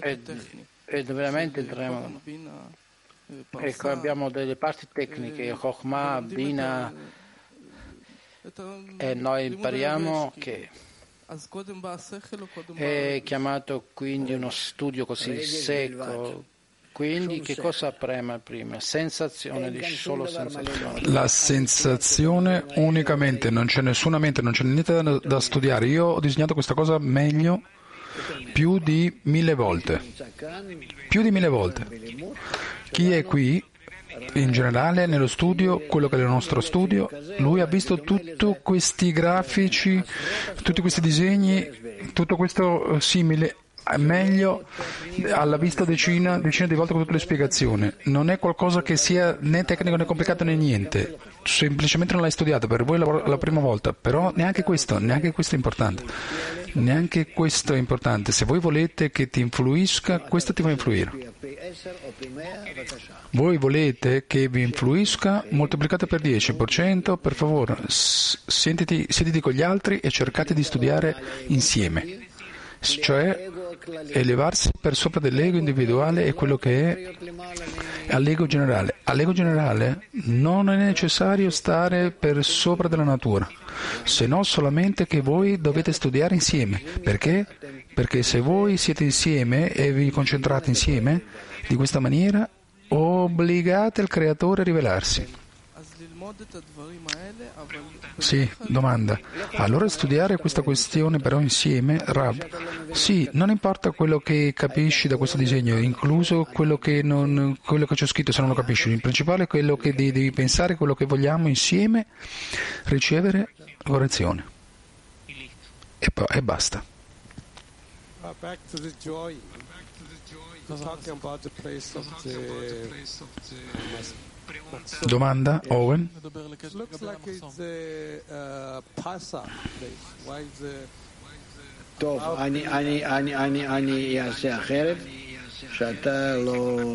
e, e veramente entriamo. Ecco, abbiamo delle parti tecniche, Chokhmah, Bina, e noi impariamo che è chiamato quindi uno studio così secco. Quindi che cosa prema prima? Sensazione di solo sensazione. La sensazione unicamente, non c'è nessuna mente, non c'è niente da, da studiare. Io ho disegnato questa cosa meglio più di mille volte. Più di mille volte. Chi è qui in generale nello studio, quello che è il nostro studio, lui ha visto tutti questi grafici, tutti questi disegni, tutto questo simile meglio alla vista decina, decina di volte con tutte le spiegazioni. Non è qualcosa che sia né tecnico né complicato né niente. Semplicemente non l'hai studiato per voi la, la prima volta, però neanche questo, neanche questo è importante. Neanche questo è importante. Se voi volete che ti influisca, questo ti va a influire. Voi volete che vi influisca, moltiplicate per 10%, per favore, sentiti, sentiti con gli altri e cercate di studiare insieme. Cioè, elevarsi per sopra dell'ego individuale e quello che è all'ego generale. All'ego generale non è necessario stare per sopra della natura, se no solamente che voi dovete studiare insieme. Perché? Perché se voi siete insieme e vi concentrate insieme, di questa maniera obbligate il creatore a rivelarsi. Sì, domanda. Allora studiare questa questione però insieme, Rab? Sì, non importa quello che capisci da questo disegno, incluso quello che, non, quello che c'è scritto se non lo capisci. Il principale è quello che devi pensare, quello che vogliamo insieme ricevere correzione. E poi e basta. Domanda Owen.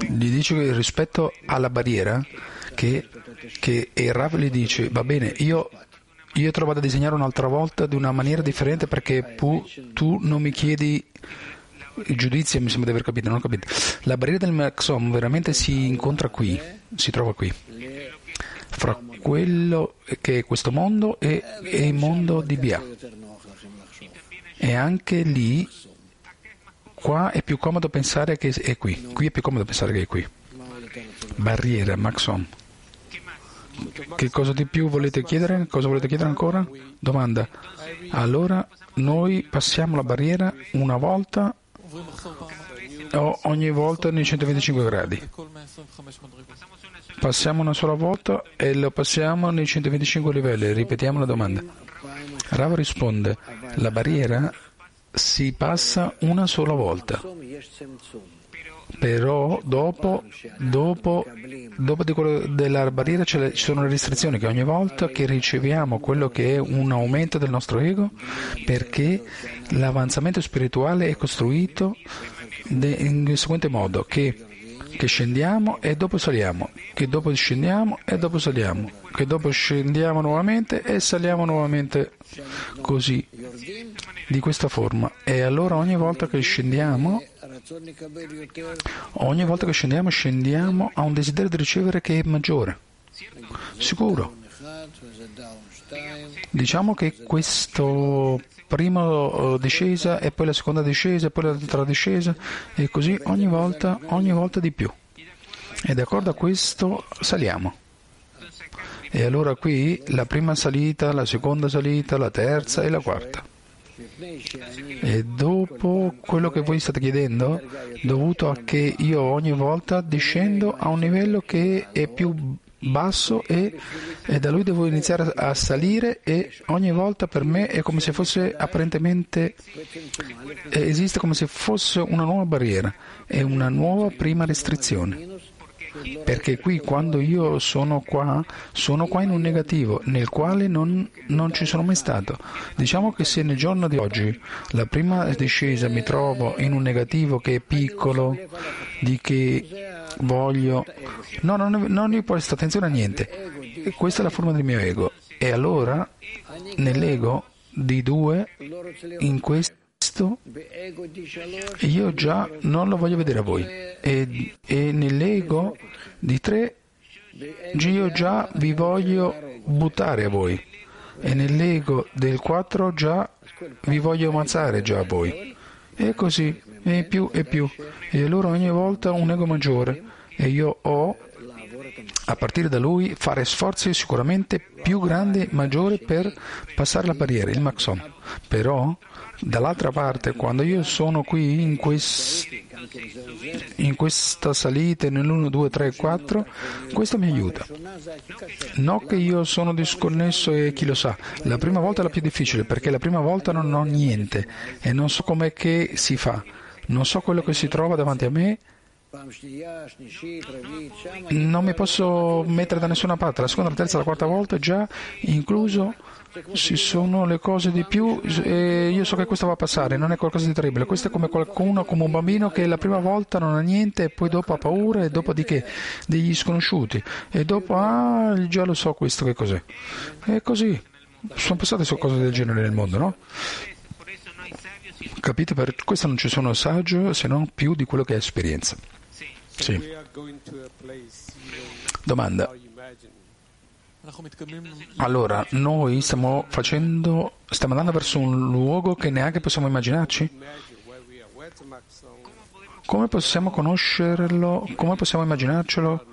Gli dice che rispetto alla barriera che, che e il Rav gli dice va bene io io ho trovato a disegnare un'altra volta di una maniera differente perché pu, tu non mi chiedi il giudizio, mi sembra di aver capito, non ho capito. La barriera del Maxom veramente si incontra qui, si trova qui, fra quello che è questo mondo e, e il mondo di Bia. E anche lì, qua è più comodo pensare che è qui, qui è più comodo pensare che è qui. Barriera, Maxom. Che cosa di più volete chiedere? Cosa volete chiedere ancora? Domanda. Allora noi passiamo la barriera una volta o ogni volta nei 125 gradi. Passiamo una sola volta e lo passiamo nei 125 livelli. Ripetiamo la domanda. Rava risponde, la barriera si passa una sola volta. Però dopo, dopo, dopo di quello della barriera ci sono le restrizioni che ogni volta che riceviamo quello che è un aumento del nostro ego, perché l'avanzamento spirituale è costruito nel seguente modo, che, che scendiamo e dopo saliamo, che dopo scendiamo e dopo saliamo, che dopo scendiamo nuovamente e saliamo nuovamente così, di questa forma. E allora ogni volta che scendiamo Ogni volta che scendiamo, scendiamo a un desiderio di ricevere che è maggiore. Sicuro. Diciamo che questo prima discesa e poi la seconda discesa e poi l'altra discesa e così ogni volta, ogni volta di più. E d'accordo a questo saliamo. E allora qui la prima salita, la seconda salita, la terza e la quarta. E dopo quello che voi state chiedendo, dovuto a che io ogni volta discendo a un livello che è più basso e, e da lui devo iniziare a salire e ogni volta per me è come se fosse apparentemente eh, esiste come se fosse una nuova barriera e una nuova prima restrizione. Perché qui quando io sono qua, sono qua in un negativo nel quale non, non ci sono mai stato. Diciamo che se nel giorno di oggi la prima discesa mi trovo in un negativo che è piccolo, di che voglio... No, non, non gli attenzione a niente. E questa è la forma del mio ego. E allora, nell'ego di due, in questo io già non lo voglio vedere a voi. E, e nell'ego di tre, io già vi voglio buttare a voi. E nell'ego del 4 già vi voglio ammazzare già a voi. E così, e più e più. E allora ogni volta un ego maggiore. E io ho, a partire da lui, fare sforzi sicuramente più grandi, maggiori per passare la barriera, il maxon. Però, dall'altra parte, quando io sono qui in, quest... in questa salita nell'1, 2, 3, 4, questo mi aiuta. Non che io sono disconnesso e chi lo sa, la prima volta è la più difficile perché la prima volta non ho niente e non so com'è che si fa, non so quello che si trova davanti a me non mi posso mettere da nessuna parte. La seconda, la terza, la quarta volta già incluso ci sono le cose di più e io so che questo va a passare, non è qualcosa di terribile. Questo è come qualcuno, come un bambino che la prima volta non ha niente e poi dopo ha paura e dopo di che? Degli sconosciuti. E dopo, ah, già lo so questo che cos'è. E così. Sono passate su cose del genere nel mondo, no? Capite? Per questo non ci sono saggio se non più di quello che è esperienza. Sì. Domanda. Allora, noi stiamo facendo, stiamo andando verso un luogo che neanche possiamo immaginarci? Come possiamo conoscerlo? Come possiamo immaginarcelo?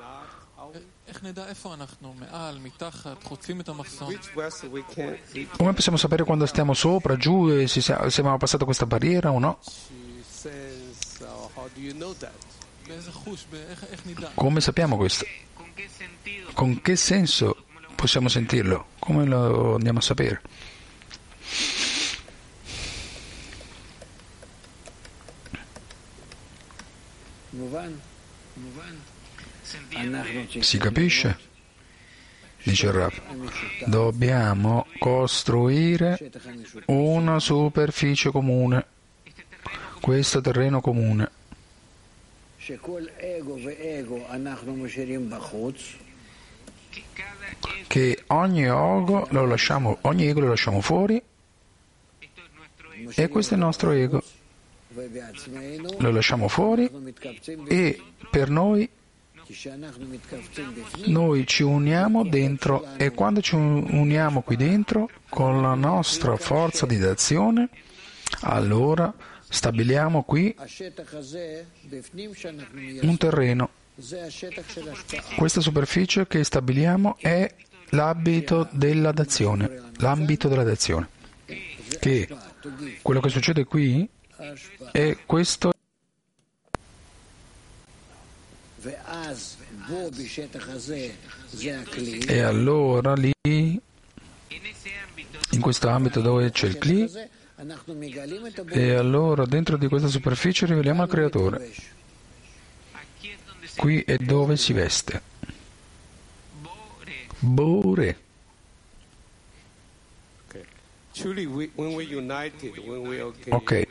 Come possiamo sapere quando stiamo sopra, giù, e se abbiamo passato questa barriera o no? Come sappiamo questo? Con che senso possiamo sentirlo? Come lo andiamo a sapere? Si capisce? Dice il Rav. Dobbiamo costruire una superficie comune, questo terreno comune che ogni ego lo lasciamo, ego lo lasciamo fuori e questo è il nostro ego. Lo lasciamo fuori e per noi noi ci uniamo dentro e quando ci uniamo qui dentro con la nostra forza di azione, allora stabiliamo qui un terreno. Questa superficie che stabiliamo è l'abito della dazione, l'ambito della. Che quello che succede qui è questo. E allora lì, in questo ambito dove c'è il cli, e allora dentro di questa superficie riveliamo il Creatore. Qui è dove si veste. Bore. Ok,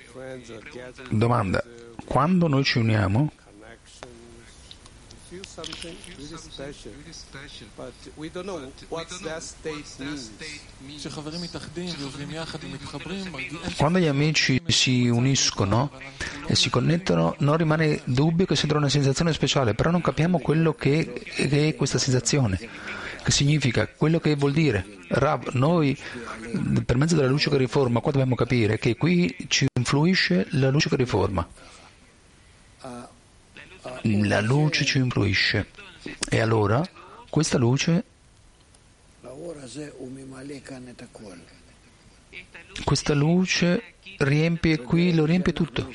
domanda. Quando noi ci uniamo, quando gli amici si uniscono e si connettono, non rimane dubbio che sentono una sensazione speciale, però non capiamo quello che, che è questa sensazione, che significa, quello che vuol dire. Rav, noi per mezzo della luce che riforma, qua dobbiamo capire che qui ci influisce la luce che riforma la luce ci influisce e allora questa luce questa luce riempie qui, lo riempie tutto.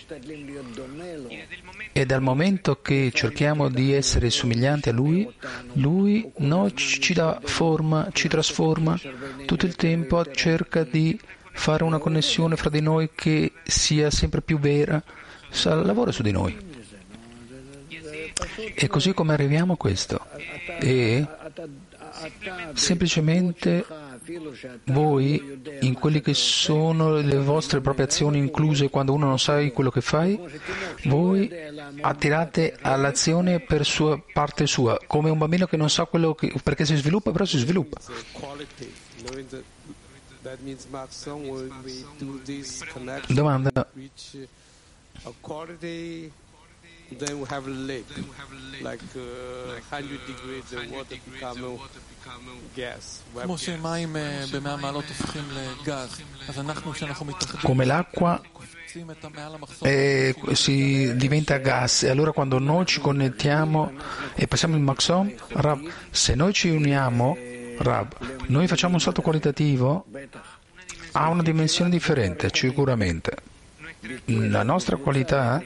E dal momento che cerchiamo di essere somiglianti a Lui, Lui no, ci dà forma, ci trasforma, tutto il tempo cerca di fare una connessione fra di noi che sia sempre più vera, lavora su di noi. E così come arriviamo a questo. E semplicemente voi in quelle che sono le vostre proprie azioni incluse quando uno non sa quello che fai, voi attirate all'azione per sua parte sua, come un bambino che non sa quello che, perché si sviluppa, però si sviluppa. Domanda. then we have lake, like uh, 100 degrees, the water become gas. כמו שמים ב-100 מעלות הופכים לגז, אז אנחנו, כשאנחנו מתאחדים, Come l'acqua eh, si diventa gas e allora quando noi ci connettiamo e passiamo il maxom, Rab, se noi ci uniamo, Rab, noi facciamo un salto qualitativo, ha una dimensione differente, sicuramente la nostra qualità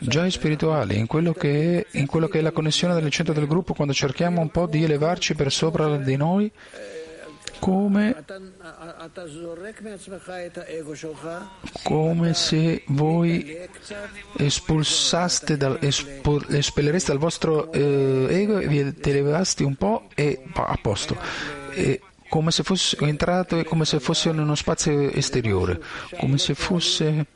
già è spirituale, in quello che in quello che è la connessione del centro del gruppo, quando cerchiamo un po' di elevarci per sopra di noi, come, come se voi espulsaste dal, espul, espellereste dal vostro eh, ego e vi elevaste un po' e a posto. E, come se fosse entrato come se fosse in uno spazio esteriore, come se fosse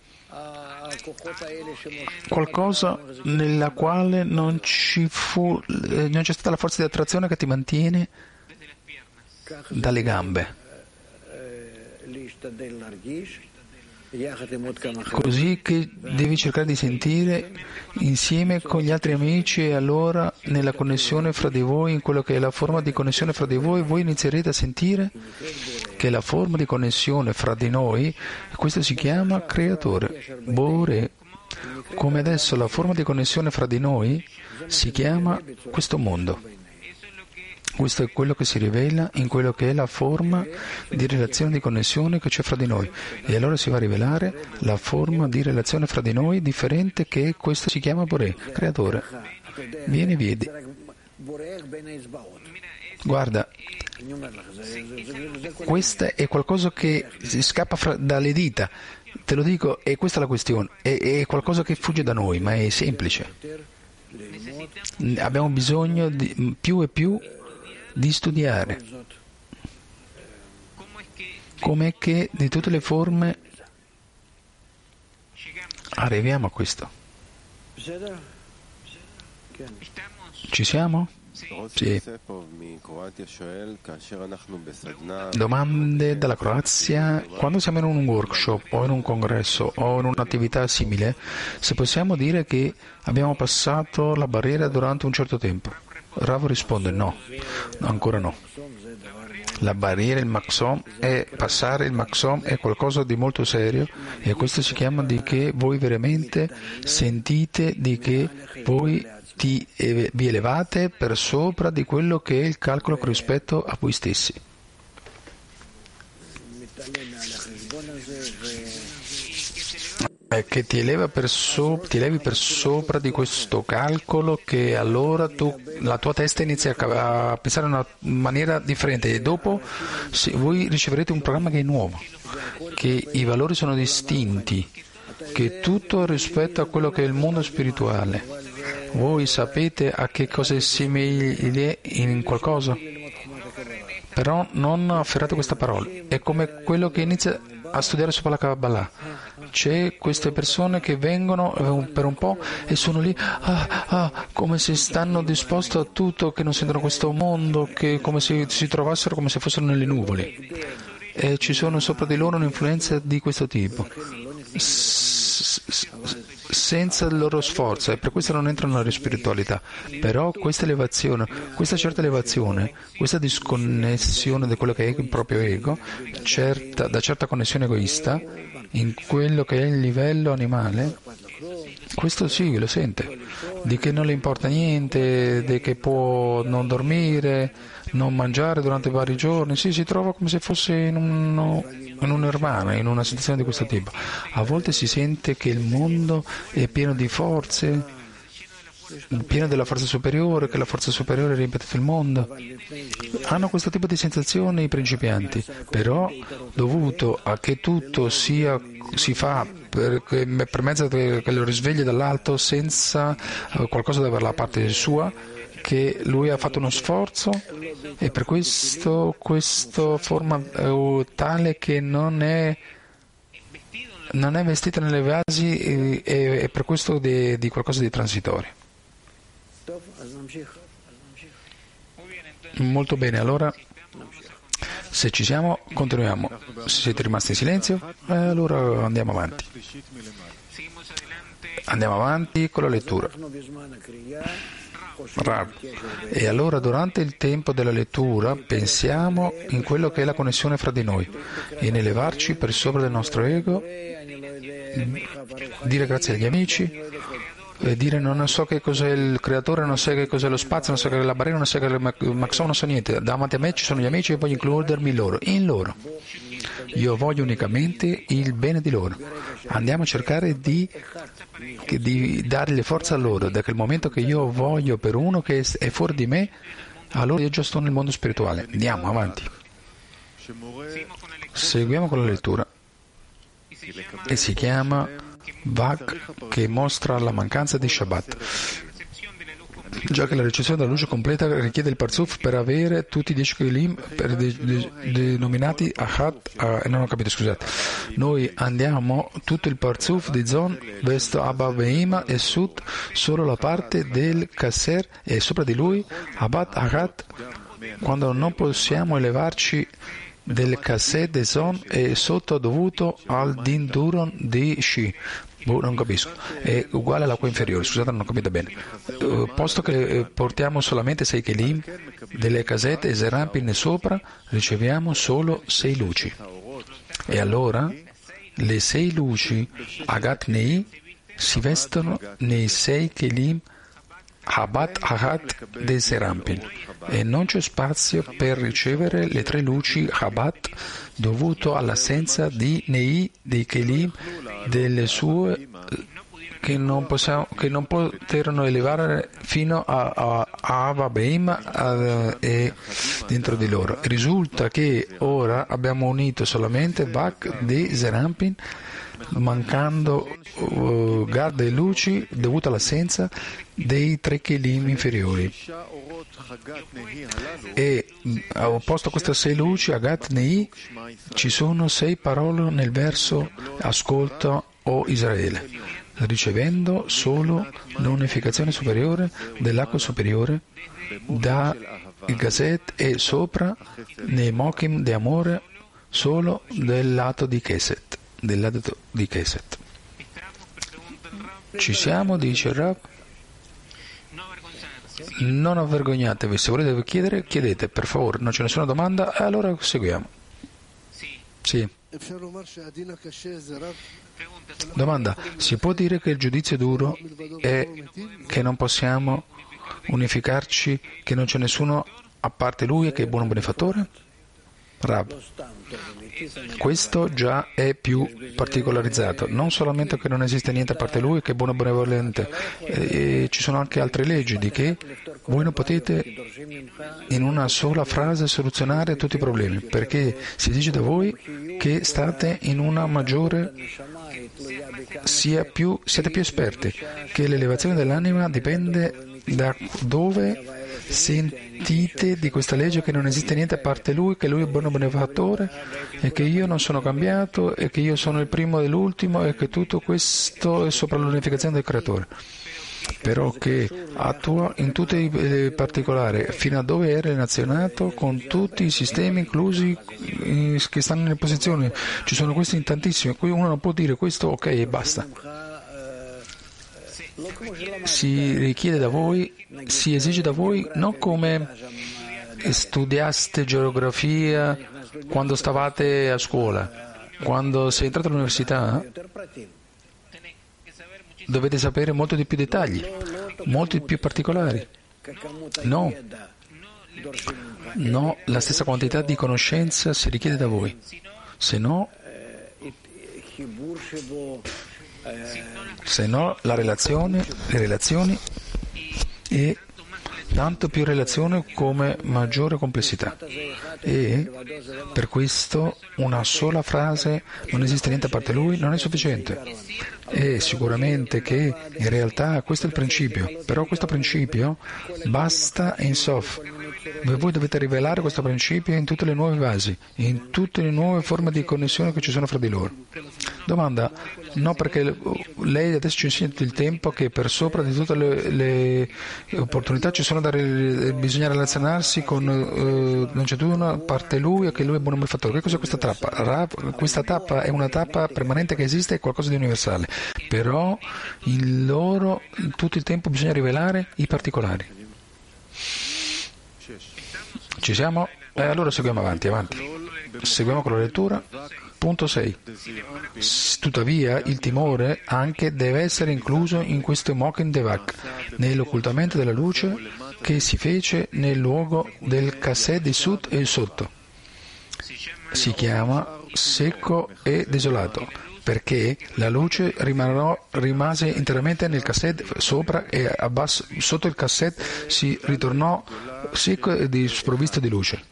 qualcosa nella quale non, fu, eh, non c'è stata la forza di attrazione che ti mantiene dalle gambe. Così che devi cercare di sentire insieme con gli altri amici e allora nella connessione fra di voi, in quello che è la forma di connessione fra di voi, voi inizierete a sentire che la forma di connessione fra di noi, questo si chiama creatore, Bore. Come adesso la forma di connessione fra di noi si chiama questo mondo. Questo è quello che si rivela in quello che è la forma di relazione di connessione che c'è fra di noi. E allora si va a rivelare la forma di relazione fra di noi differente che questo si chiama Bore, creatore. Vieni, vedi. Guarda, questo è qualcosa che scappa fra, dalle dita. Te lo dico, e questa è la questione. È, è qualcosa che fugge da noi, ma è semplice. Abbiamo bisogno di più e più di studiare come che di tutte le forme arriviamo a questo. Ci siamo? Sì. Domande dalla Croazia. Quando siamo in un workshop o in un congresso o in un'attività simile, se possiamo dire che abbiamo passato la barriera durante un certo tempo. Rav risponde no, ancora no. La barriera, il maxom, è passare il maxom è qualcosa di molto serio e questo si chiama di che voi veramente sentite di che voi ti, vi elevate per sopra di quello che è il calcolo rispetto a voi stessi. Che ti, so, ti, elevi per sopra di questo calcolo che allora tu, la tua testa inizia a, pensare in una maniera differente e dopo se, voi riceverete un programma che è nuovo, che i valori sono distinti, che tutto rispetto a quello che è il mondo spirituale. Voi sapete a che cosa è simile in qualcosa? Però non afferrate questa parola. È come quello che inizia a studiare sopra la Kabbalah c'è queste persone che vengono eh, per un po' e sono lì ah, ah, come se stanno disposti a tutto, che non sentono questo mondo, che come se si trovassero come se fossero nelle nuvole. E ci sono sopra di loro un'influenza di questo tipo. Senza il loro sforzo e per questo non entrano nella spiritualità. Però questa elevazione questa certa elevazione questa disconnessione di quello che è il proprio ego certa, da certa connessione egoista in quello che è il livello animale, questo sì, lo sente, di che non le importa niente, di che può non dormire, non mangiare durante vari giorni, sì, si trova come se fosse in, uno, in un nirvana, in una situazione di questo tipo. A volte si sente che il mondo è pieno di forze, pieno della forza superiore, che la forza superiore riempie tutto il mondo. Hanno questo tipo di sensazioni i principianti, però dovuto a che tutto sia, si fa per, per mezzo che lo risveglia dall'alto senza eh, qualcosa dalla parte sua, che lui ha fatto uno sforzo e per questo questa forma eh, tale che non è non è vestita nelle vasi e, e, e per questo di, di qualcosa di transitorio. Molto bene, allora se ci siamo continuiamo. Se siete rimasti in silenzio, eh, allora andiamo avanti. Andiamo avanti con la lettura. Rav. E allora durante il tempo della lettura pensiamo in quello che è la connessione fra di noi e elevarci per sopra del nostro ego, dire grazie agli amici, e dire non so che cos'è il creatore, non so che cos'è lo spazio, non so che è la barriera, non so che è il maxon, non so niente. Davanti a me ci sono gli amici e voglio includermi loro, in loro. Io voglio unicamente il bene di loro. Andiamo a cercare di, di dargli forza a loro, da quel momento che io voglio per uno che è fuori di me, allora io già sto nel mondo spirituale. Andiamo avanti. Seguiamo con la lettura e si chiama Vak che mostra la mancanza di Shabbat. Già che la ricezione della luce completa richiede il Parzuf per avere tutti i dieci Kelim de, de, denominati Ahat, uh, non ho capito scusate. Noi andiamo tutto il Parzuf di Zon, Vesto Abba Veima e Sud, solo la parte del Kasser e sopra di lui Abad Ahat, quando non possiamo elevarci del Kasser de Zon e sotto dovuto al Din Duron di Shi. Boh, non capisco. È uguale all'acqua inferiore, scusate, non ho capito bene. Uh, posto che portiamo solamente sei kelim delle casette e Zerampin sopra, riceviamo solo sei luci. E allora le sei luci Agat Nei si vestono nei sei kelim Habat Ahat de Serampin e non c'è spazio per ricevere le tre luci Habat dovuto all'assenza di Nei dei Kelim delle sue che non, possiamo, che non poterono elevare fino a, a, a Ava Beim e dentro di loro. Risulta che ora abbiamo unito solamente Bak di Zerampin mancando uh, garde e luci dovuto all'assenza dei tre kelim inferiori. E opposto a queste sei luci, Agat Nei, ci sono sei parole nel verso Ascolta, o Israele, ricevendo solo l'unificazione superiore dell'acqua superiore da il Gazet e sopra nei Mokim di amore solo del lato di Keset del lato di Keset. Ci siamo, dice Rab? Non avvergognatevi, se volete chiedere, chiedete, per favore, non c'è nessuna domanda, e allora seguiamo. Sì. Domanda, si può dire che il giudizio duro è che non possiamo unificarci, che non c'è nessuno a parte lui che è buono benefattore? Rab. Questo già è più particolarizzato, non solamente che non esiste niente a parte lui che è buono benevolente, e ci sono anche altre leggi di che voi non potete in una sola frase soluzionare tutti i problemi, perché si dice da voi che state in una maggiore più, siete più esperti, che l'elevazione dell'anima dipende da dove sentite di questa legge che non esiste niente a parte lui, che lui è buono benefattore e che io non sono cambiato e che io sono il primo e l'ultimo e che tutto questo è sopra l'unificazione del creatore. Però che attua in tutti i particolari fino a dove è relazionato con tutti i sistemi inclusi eh, che stanno nelle posizioni. Ci sono questi in tantissimi, qui uno non può dire questo ok e basta si richiede da voi, si esige da voi non come studiaste geografia quando stavate a scuola, quando sei entrato all'università dovete sapere molto di più dettagli, molti più particolari. No, no, la stessa quantità di conoscenza si richiede da voi. se no, se no la relazione, le relazioni e tanto più relazione come maggiore complessità. E per questo una sola frase, non esiste niente a parte lui, non è sufficiente. E sicuramente che in realtà questo è il principio, però questo principio basta in Sof. Voi dovete rivelare questo principio in tutte le nuove basi, in tutte le nuove forme di connessione che ci sono fra di loro. Domanda, no perché lei adesso ci insegna tutto il tempo che per sopra di tutte le, le opportunità ci sono da bisogna relazionarsi con uh, non c'è una parte lui e che lui è buon malfattore. Che cos'è questa tappa? questa tappa è una tappa permanente che esiste, è qualcosa di universale, però in loro tutto il tempo bisogna rivelare i particolari. Ci siamo? Eh, allora seguiamo avanti, avanti. Seguiamo con la lettura. Punto 6. Tuttavia il timore anche deve essere incluso in questo Moken Devak, nell'occultamento della luce che si fece nel luogo del Kased di Sud e sotto. Si chiama secco e desolato perché la luce rimarrò, rimase interamente nel cassette sopra e basso, sotto il cassette si ritornò secco e sprovvisto di luce.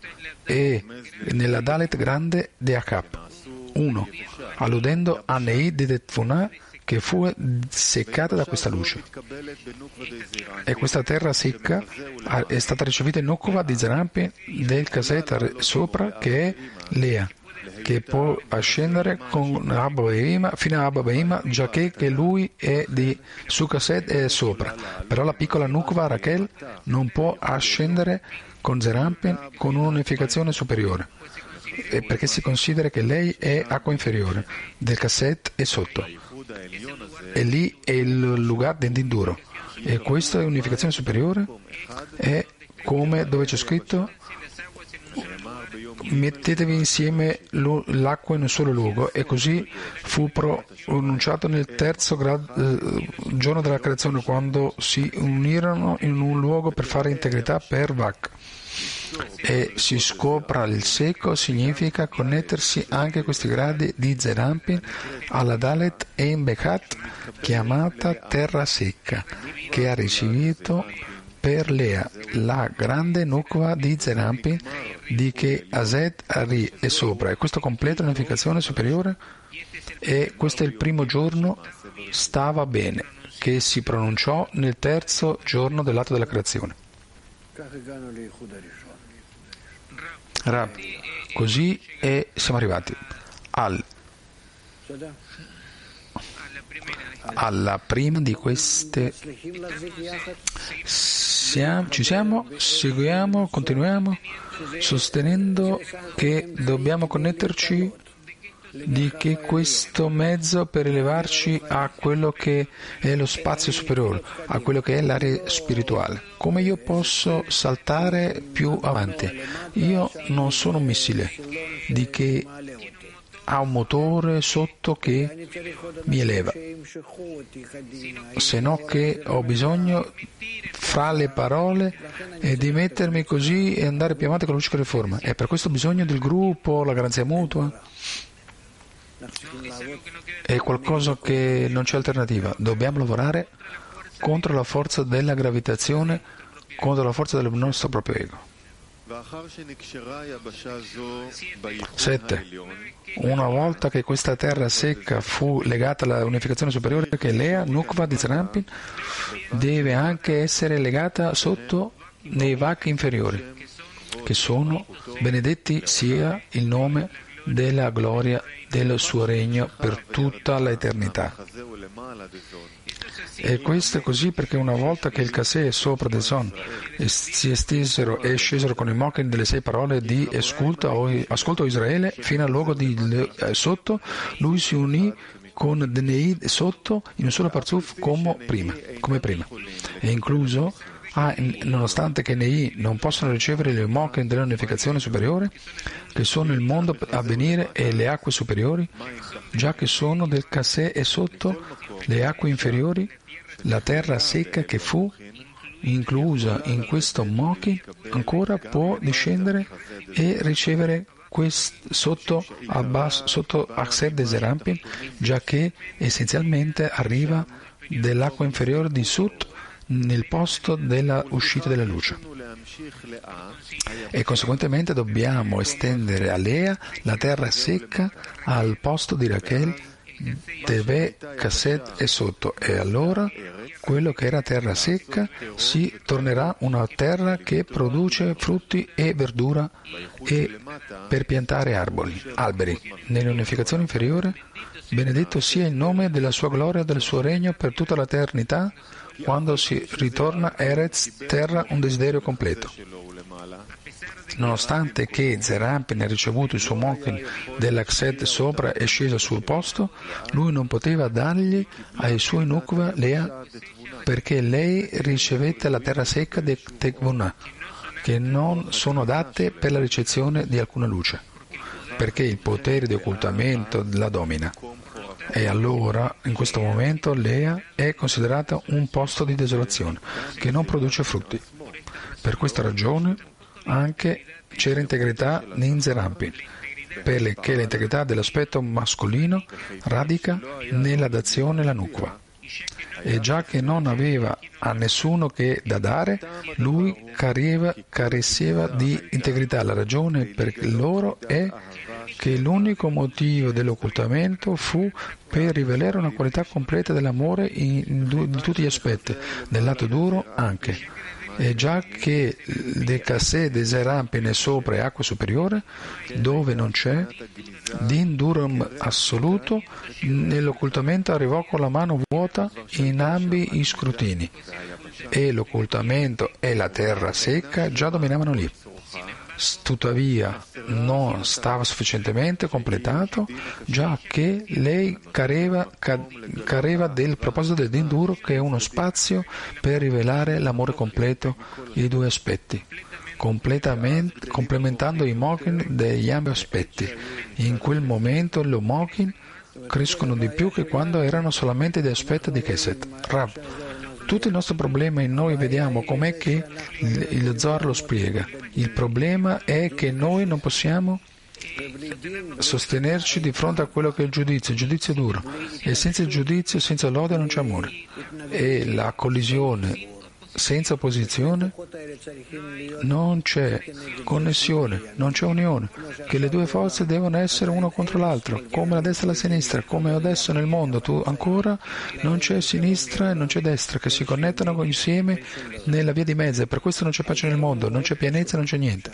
E nella Dalet grande di Akap 1, alludendo a Nei di Detfuna che fu seccata da questa luce. E questa terra secca è stata ricevuta in Nukva di Zerampi del cassette sopra che è Lea che può ascendere con Abba fino a Abba Behima, giacché che lui è di Sukaset e sopra. Però la piccola Nukva Rachel non può ascendere con Zerampin con un'unificazione superiore, perché si considera che lei è acqua inferiore, del cassette e sotto. E lì è il lugar dell'induro. E questa unificazione superiore è come dove c'è scritto mettetevi insieme l'acqua in un solo luogo. E così fu pronunciato nel terzo grado, eh, giorno della creazione quando si unirono in un luogo per fare integrità per Vak. E si scopra il secco significa connettersi anche a questi gradi di Zerampin alla Dalet Bekat chiamata terra secca che ha ricevuto per Lea, la grande Nukva di Zerampi, di che Azet Ari è sopra. E questo completa l'unificazione superiore? E questo è il primo giorno, stava bene, che si pronunciò nel terzo giorno dell'atto della creazione. Rab, così e siamo arrivati al alla prima di queste siamo, ci siamo, seguiamo, continuiamo sostenendo che dobbiamo connetterci di che questo mezzo per elevarci a quello che è lo spazio superiore, a quello che è l'area spirituale. Come io posso saltare più avanti? Io non sono un missile di che ha un motore sotto che mi eleva, se no che ho bisogno fra le parole e di mettermi così e andare più avanti con la luce che riforma. E per questo bisogno del gruppo, la garanzia mutua. È qualcosa che non c'è alternativa. Dobbiamo lavorare contro la forza della gravitazione, contro la forza del nostro proprio ego. 7. Una volta che questa terra secca fu legata alla unificazione superiore che Lea, Nukva di Zerampin, deve anche essere legata sotto nei vacchi inferiori, che sono benedetti sia il nome della gloria del suo regno per tutta l'eternità. E questo è così perché una volta che il Kaseh è sopra del Son si estesero e scesero con i mochen delle sei parole di ascolto Israele fino al luogo di eh, sotto, lui si unì con Dnei sotto in un solo parzuf come prima, come prima. E incluso Ah, nonostante che nei non possono ricevere le mochen dell'unificazione superiore, che sono il mondo a venire e le acque superiori, già che sono del Kaseh e sotto le acque inferiori, la terra secca che fu inclusa in questo Mochi ancora può discendere e ricevere quest- sotto, Abbas, sotto Akser de Serampin, già che essenzialmente arriva dell'acqua inferiore di Sut nel posto della uscita della luce. E conseguentemente dobbiamo estendere a Lea la terra secca al posto di Rachel, Teve, Kasset e sotto. E allora quello che era terra secca si tornerà una terra che produce frutti e verdura e per piantare arboli, alberi. Nell'unificazione inferiore, benedetto sia il nome della sua gloria e del suo regno per tutta l'eternità, quando si ritorna Erez, terra un desiderio completo. Nonostante che Zerampin ha ricevuto il suo Mokin dell'Akset sopra e sceso sul posto, lui non poteva dargli ai suoi Nukva Lea perché lei ricevette la terra secca di Tekvunah, che non sono adatte per la ricezione di alcuna luce, perché il potere di occultamento la domina. E allora, in questo momento, Lea è considerata un posto di desolazione che non produce frutti. Per questa ragione anche c'era integrità in Zerampin, perché l'integrità dell'aspetto mascolino radica nella dazione la nukva. E già che non aveva a nessuno che da dare, lui careva, careceva di integrità. La ragione per loro è che l'unico motivo dell'occultamento fu per rivelare una qualità completa dell'amore in, in tutti gli aspetti, nel lato duro anche. E già che le casse de Serampine sopra è acqua superiore, dove non c'è, din durum assoluto, nell'occultamento arrivò con la mano vuota in ambi i scrutini. E l'occultamento e la terra secca già dominavano lì tuttavia non stava sufficientemente completato, già che lei careva, careva del proposito del Dinduro che è uno spazio per rivelare l'amore completo, i due aspetti, complementando i Mokin degli ambi aspetti. In quel momento le Mokin crescono di più che quando erano solamente di aspetto di Keset. Rav, tutto il nostro problema e noi vediamo com'è che il Zohar lo spiega. Il problema è che noi non possiamo sostenerci di fronte a quello che è il giudizio, il giudizio è duro. E senza il giudizio, senza lode non c'è amore. E la collisione senza opposizione non c'è connessione, non c'è unione, che le due forze devono essere uno contro l'altro, come la destra e la sinistra, come adesso nel mondo tu ancora non c'è sinistra e non c'è destra che si connettono insieme nella via di mezzo per questo non c'è pace nel mondo, non c'è pienezza, non c'è niente.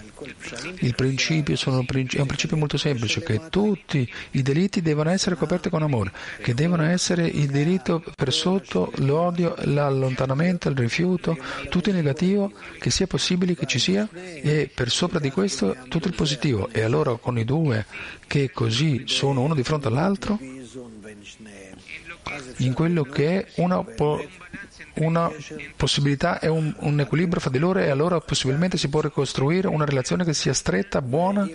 Il principio è un principio molto semplice, che tutti i delitti devono essere coperti con amore, che devono essere il diritto per sotto, l'odio, l'allontanamento, il rifiuto, tutto il negativo che sia possibile che ci sia e per sopra di questo tutto il positivo. E allora con i due che così sono uno di fronte all'altro, in quello che è una, po- una possibilità è un, un, equilibrio fra di loro e allora possibilmente si può ricostruire una relazione che sia stretta, buona,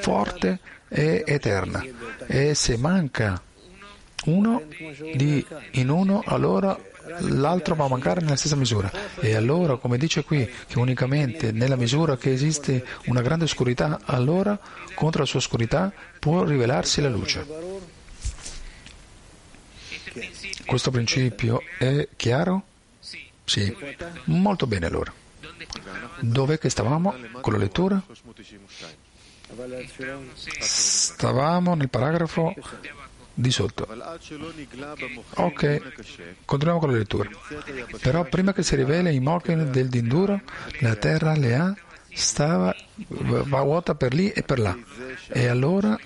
forte e eterna. E se manca uno di, in uno, allora l'altro va a mancare nella stessa misura. E allora, come dice qui, che unicamente nella misura che esiste una grande oscurità, allora contro la sua oscurità può rivelarsi la luce. Questo principio è chiaro? Sì. Molto bene allora. Dov'è che stavamo con la lettura? Stavamo nel paragrafo di sotto. Ok, continuiamo con la lettura. Però prima che si rivela i Moken del Dinduro, la terra le ha stava va vuota per lì e per là. E allora,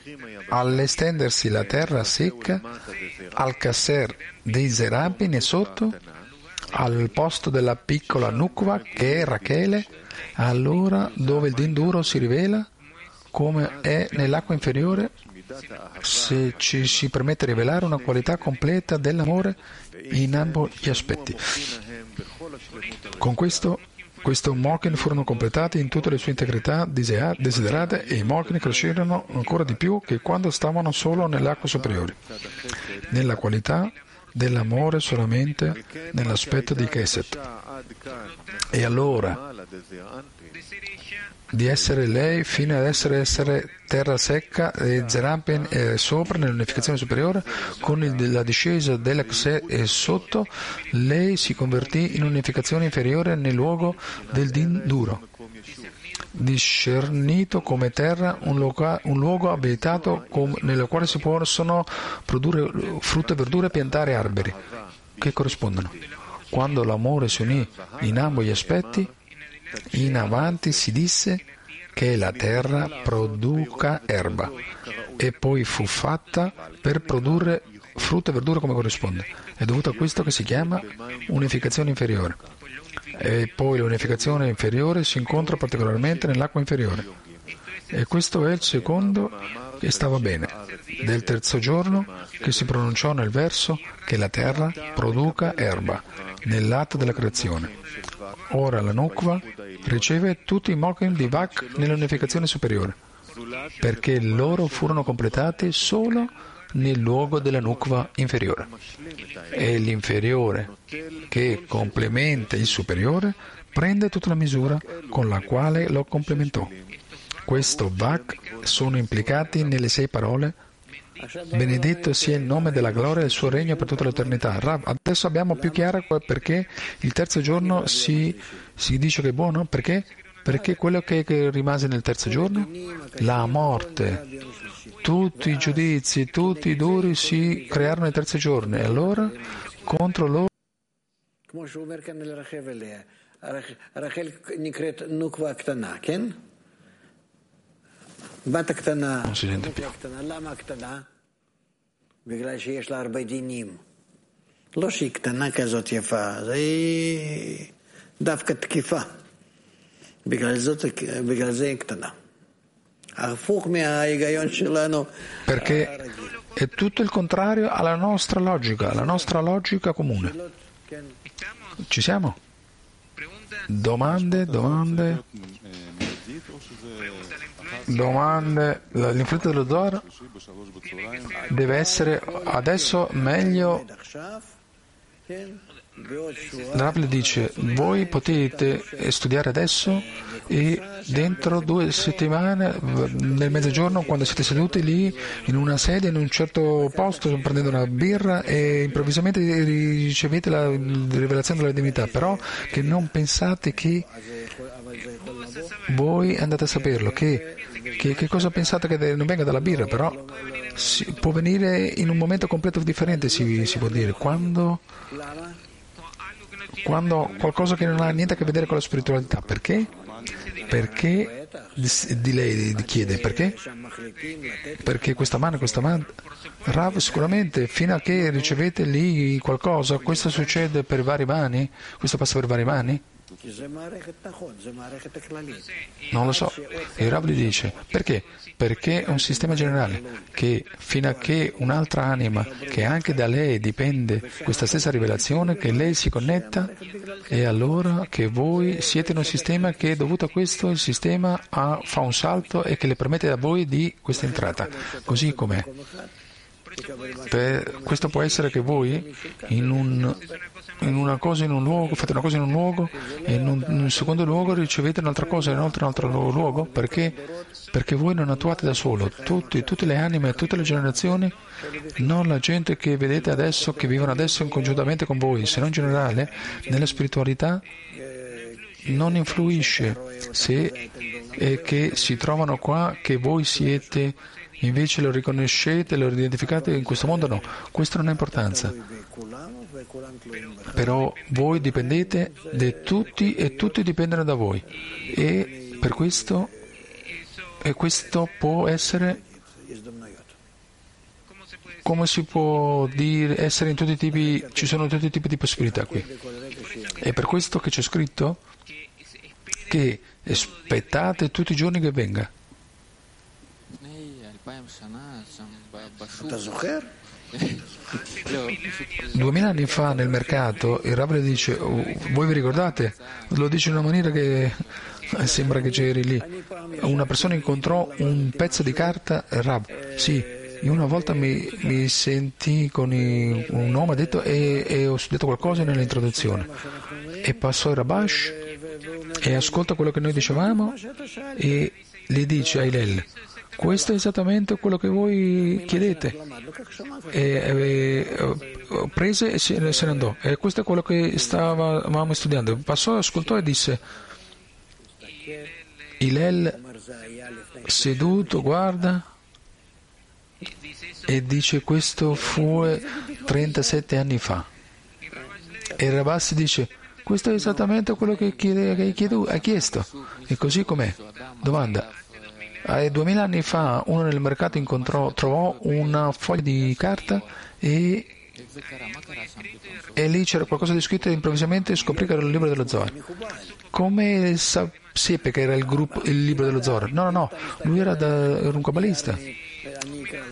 all'estendersi la terra secca, al casser dei Zerabin e sotto, al posto della piccola Nukva che è Rachele, allora dove il Dinduro si rivela, come è nell'acqua inferiore, se ci si permette di rivelare una qualità completa dell'amore in ambo gli aspetti. Con questo, questi Mokin furono completati in tutte le sue integrità desiderate e i Mokin crescerono ancora di più che quando stavano solo nelle acque superiori, nella qualità dell'amore solamente nell'aspetto di Keset. E allora di essere lei fino ad essere, essere terra secca e Zerampin eh, sopra nell'unificazione superiore con il, la discesa della Xe e sotto lei si convertì in unificazione inferiore nel luogo del Din duro. Discernito come terra un, loca, un luogo abitato com, nel quale si possono produrre frutta e verdure e piantare alberi che corrispondono quando l'amore si unì in ambo gli aspetti in avanti si disse che la terra produca erba e poi fu fatta per produrre frutta e verdura come corrisponde. È dovuto a questo che si chiama unificazione inferiore. E poi l'unificazione inferiore si incontra particolarmente nell'acqua inferiore. E questo è il secondo che stava bene. Del terzo giorno che si pronunciò nel verso che la terra produca erba nell'atto della creazione. Ora la Nukva riceve tutti i mokim di Vak nell'unificazione superiore, perché loro furono completati solo nel luogo della Nukva inferiore. E l'inferiore, che complementa il superiore, prende tutta la misura con la quale lo complementò. Questo Vak sono implicati nelle sei parole Benedetto sia il nome della gloria e il suo regno per tutta l'eternità. Rav, adesso abbiamo più chiaro perché il terzo giorno si, si dice che è buono? Perché? Perché quello che, che rimase nel terzo giorno? La morte. Tutti i giudizi, tutti i duri si crearono nel terzo giorno e allora contro loro come si dice nel Rachel, Nukva Ktana, שיש לה הרבה דינים. לא שהיא קטנה כזאת יפה, זה היא דווקא תקיפה. בגלל, זאת, בגלל זה היא קטנה. הפוך מההיגיון שלנו. perché è tutto il contrario alla nostra logica, alla nostra logica comune. Ci siamo? Domande, domande, Domande. L'influenza dello Zohar deve essere adesso meglio. Rav le dice, voi potete studiare adesso e dentro due settimane, nel mezzogiorno, quando siete seduti lì in una sedia, in un certo posto, prendendo una birra e improvvisamente ricevete la rivelazione della divinità, però che non pensate che voi andate a saperlo, che, che, che cosa pensate che non venga dalla birra, però si, può venire in un momento completo differente, si, si può dire, quando quando qualcosa che non ha niente a che vedere con la spiritualità. Perché? Perché di lei chiede perché? Perché questa mano, questa mano, Rav sicuramente fino a che ricevete lì qualcosa, questo succede per vari mani? Questo passa per vari mani? Non lo so. E Rav gli dice perché? Perché è un sistema generale che fino a che un'altra anima, che anche da lei dipende questa stessa rivelazione, che lei si connetta, e allora che voi siete in un sistema che dovuto a questo il sistema ha, fa un salto e che le permette a voi di questa entrata, così com'è. Per, questo può essere che voi in, un, una cosa in un luogo, fate una cosa in un luogo e in un, in un secondo luogo ricevete un'altra cosa in un altro, un altro luogo perché, perché voi non attuate da solo, Tutti, tutte le anime, tutte le generazioni, non la gente che vedete adesso, che vivono adesso congiuntamente con voi, se non in generale nella spiritualità non influisce se è che si trovano qua che voi siete invece lo riconoscete, lo identificate in questo mondo? No, questo non ha importanza. Però voi dipendete da tutti e tutti dipendono da voi. E per questo, e questo può essere come si può dire essere in tutti i tipi, ci sono tutti i tipi di possibilità qui. È per questo che c'è scritto che aspettate tutti i giorni che venga. [laughs] Duemila anni fa nel mercato il Rav le dice, oh, voi vi ricordate? Lo dice in una maniera che sembra che c'eri lì. Una persona incontrò un pezzo di carta, Rab, sì, Io una volta mi, mi sentì con i- un uomo ha detto, e, e ho detto qualcosa nell'introduzione. E passò il Rabash e ascolta quello che noi dicevamo e gli dice a Hillel, questo è esattamente quello che voi chiedete. E, e, prese e se, se ne andò. E questo è quello che stavamo studiando. Passò, ascoltò e disse, Hillel seduto, guarda e dice questo fu 37 anni fa. E Rabassi dice questo è esattamente quello che, chiede, che chiedo- ha chiesto. E così com'è? Domanda. Eh, Duemila anni fa uno nel mercato incontrò, trovò una foglia di carta e, e lì c'era qualcosa di scritto e improvvisamente scoprì che era il libro dello Zohar. Come seppe che era il, gruppo, il libro dello Zohar? No, no, no, lui era, da- era un kabbalista.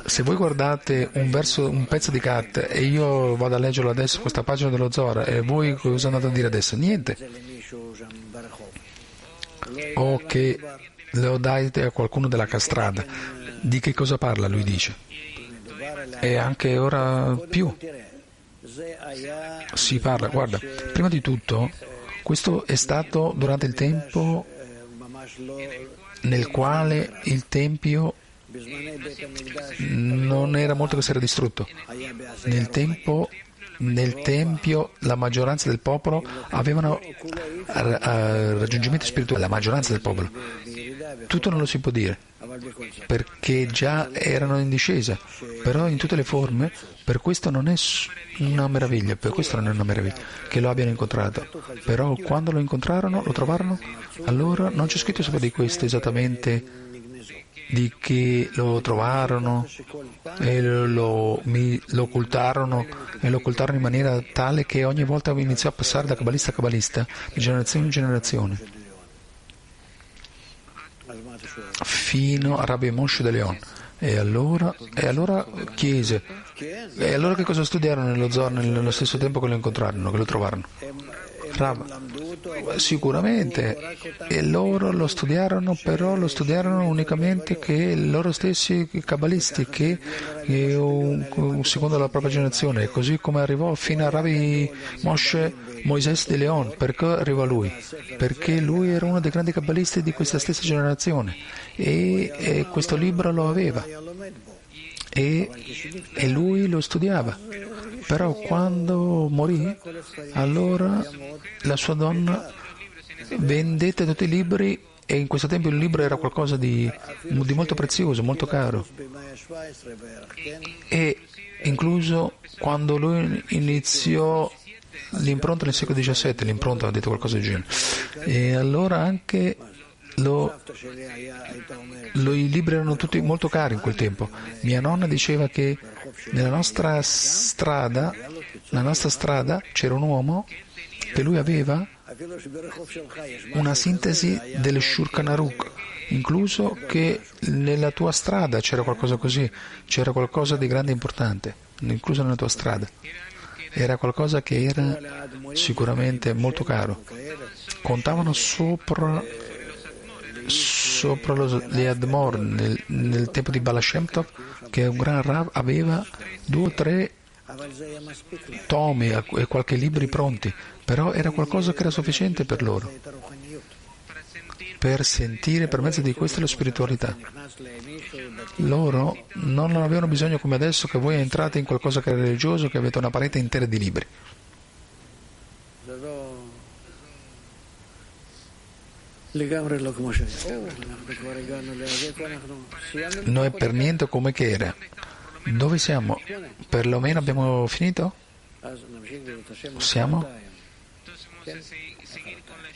Se voi guardate un, verso, un pezzo di carta e io vado a leggerlo adesso, questa pagina dello Zohar, e voi cosa andate a dire adesso? Niente. O che lo date a qualcuno della strada. Di che cosa parla? Lui dice. E anche ora più si parla. Guarda, prima di tutto, questo è stato durante il tempo nel quale il Tempio non era molto che si era distrutto. Nel tempo nel Tempio la maggioranza del popolo avevano eh, raggiungimenti spirituali, la maggioranza del popolo. Tutto non lo si può dire, perché già erano in discesa, però in tutte le forme, per questo non è una meraviglia, per questo non è una meraviglia che lo abbiano incontrato. Però quando lo incontrarono, lo trovarono, allora non c'è scritto sopra di questo esattamente di che lo trovarono e lo, mi- lo occultarono e lo occultarono in maniera tale che ogni volta iniziò a passare da cabalista a cabalista, di generazione in generazione, fino a Rabbi Moshe de Leon. E allora, e allora chiese, e allora che cosa studiarono nello nello stesso tempo che lo incontrarono, che lo trovarono? Rav, sicuramente, e loro lo studiarono, però lo studiarono unicamente che loro stessi cabalisti, che secondo la propria generazione, così come arrivò fino a Rabbi Moshe Moisés de Leon, perché arrivò lui? Perché lui era uno dei grandi cabalisti di questa stessa generazione. E, e questo libro lo aveva e, e lui lo studiava. Però quando morì, allora la sua donna vendette tutti i libri e in questo tempo il libro era qualcosa di, di molto prezioso, molto caro. E incluso quando lui iniziò l'impronta nel secolo XVII, l'impronta ha detto qualcosa del genere. E allora anche lo, lo- i libri erano tutti molto cari in quel tempo. Mia nonna diceva che nella nostra strada, nella nostra strada c'era un uomo che lui aveva una sintesi del Shurkan Aruk, incluso che nella tua strada c'era qualcosa così, c'era qualcosa di grande e importante, incluso nella tua strada. Era qualcosa che era sicuramente molto caro. Contavano sopra sopra lo, gli Admor nel, nel tempo di Bala Shem Tov, che un gran Rav aveva due o tre tomi e qualche libri pronti, però era qualcosa che era sufficiente per loro, per sentire per mezzo di questo la spiritualità. Loro non avevano bisogno come adesso che voi entrate in qualcosa che è religioso, che avete una parete intera di libri. Non è per niente come che era. Dove siamo? Perlomeno abbiamo finito? Siamo?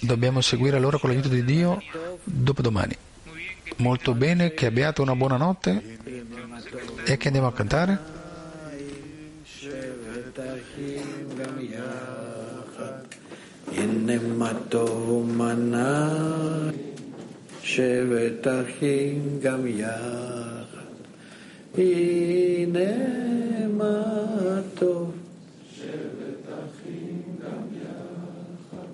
Dobbiamo seguire allora con l'aiuto di Dio dopodomani. Molto bene, che abbiate una buona notte e che andiamo a cantare? הנה מה טוב ומנה, שבת אחים גם יחד. הנה מה טוב. שבת אחים גם יחד.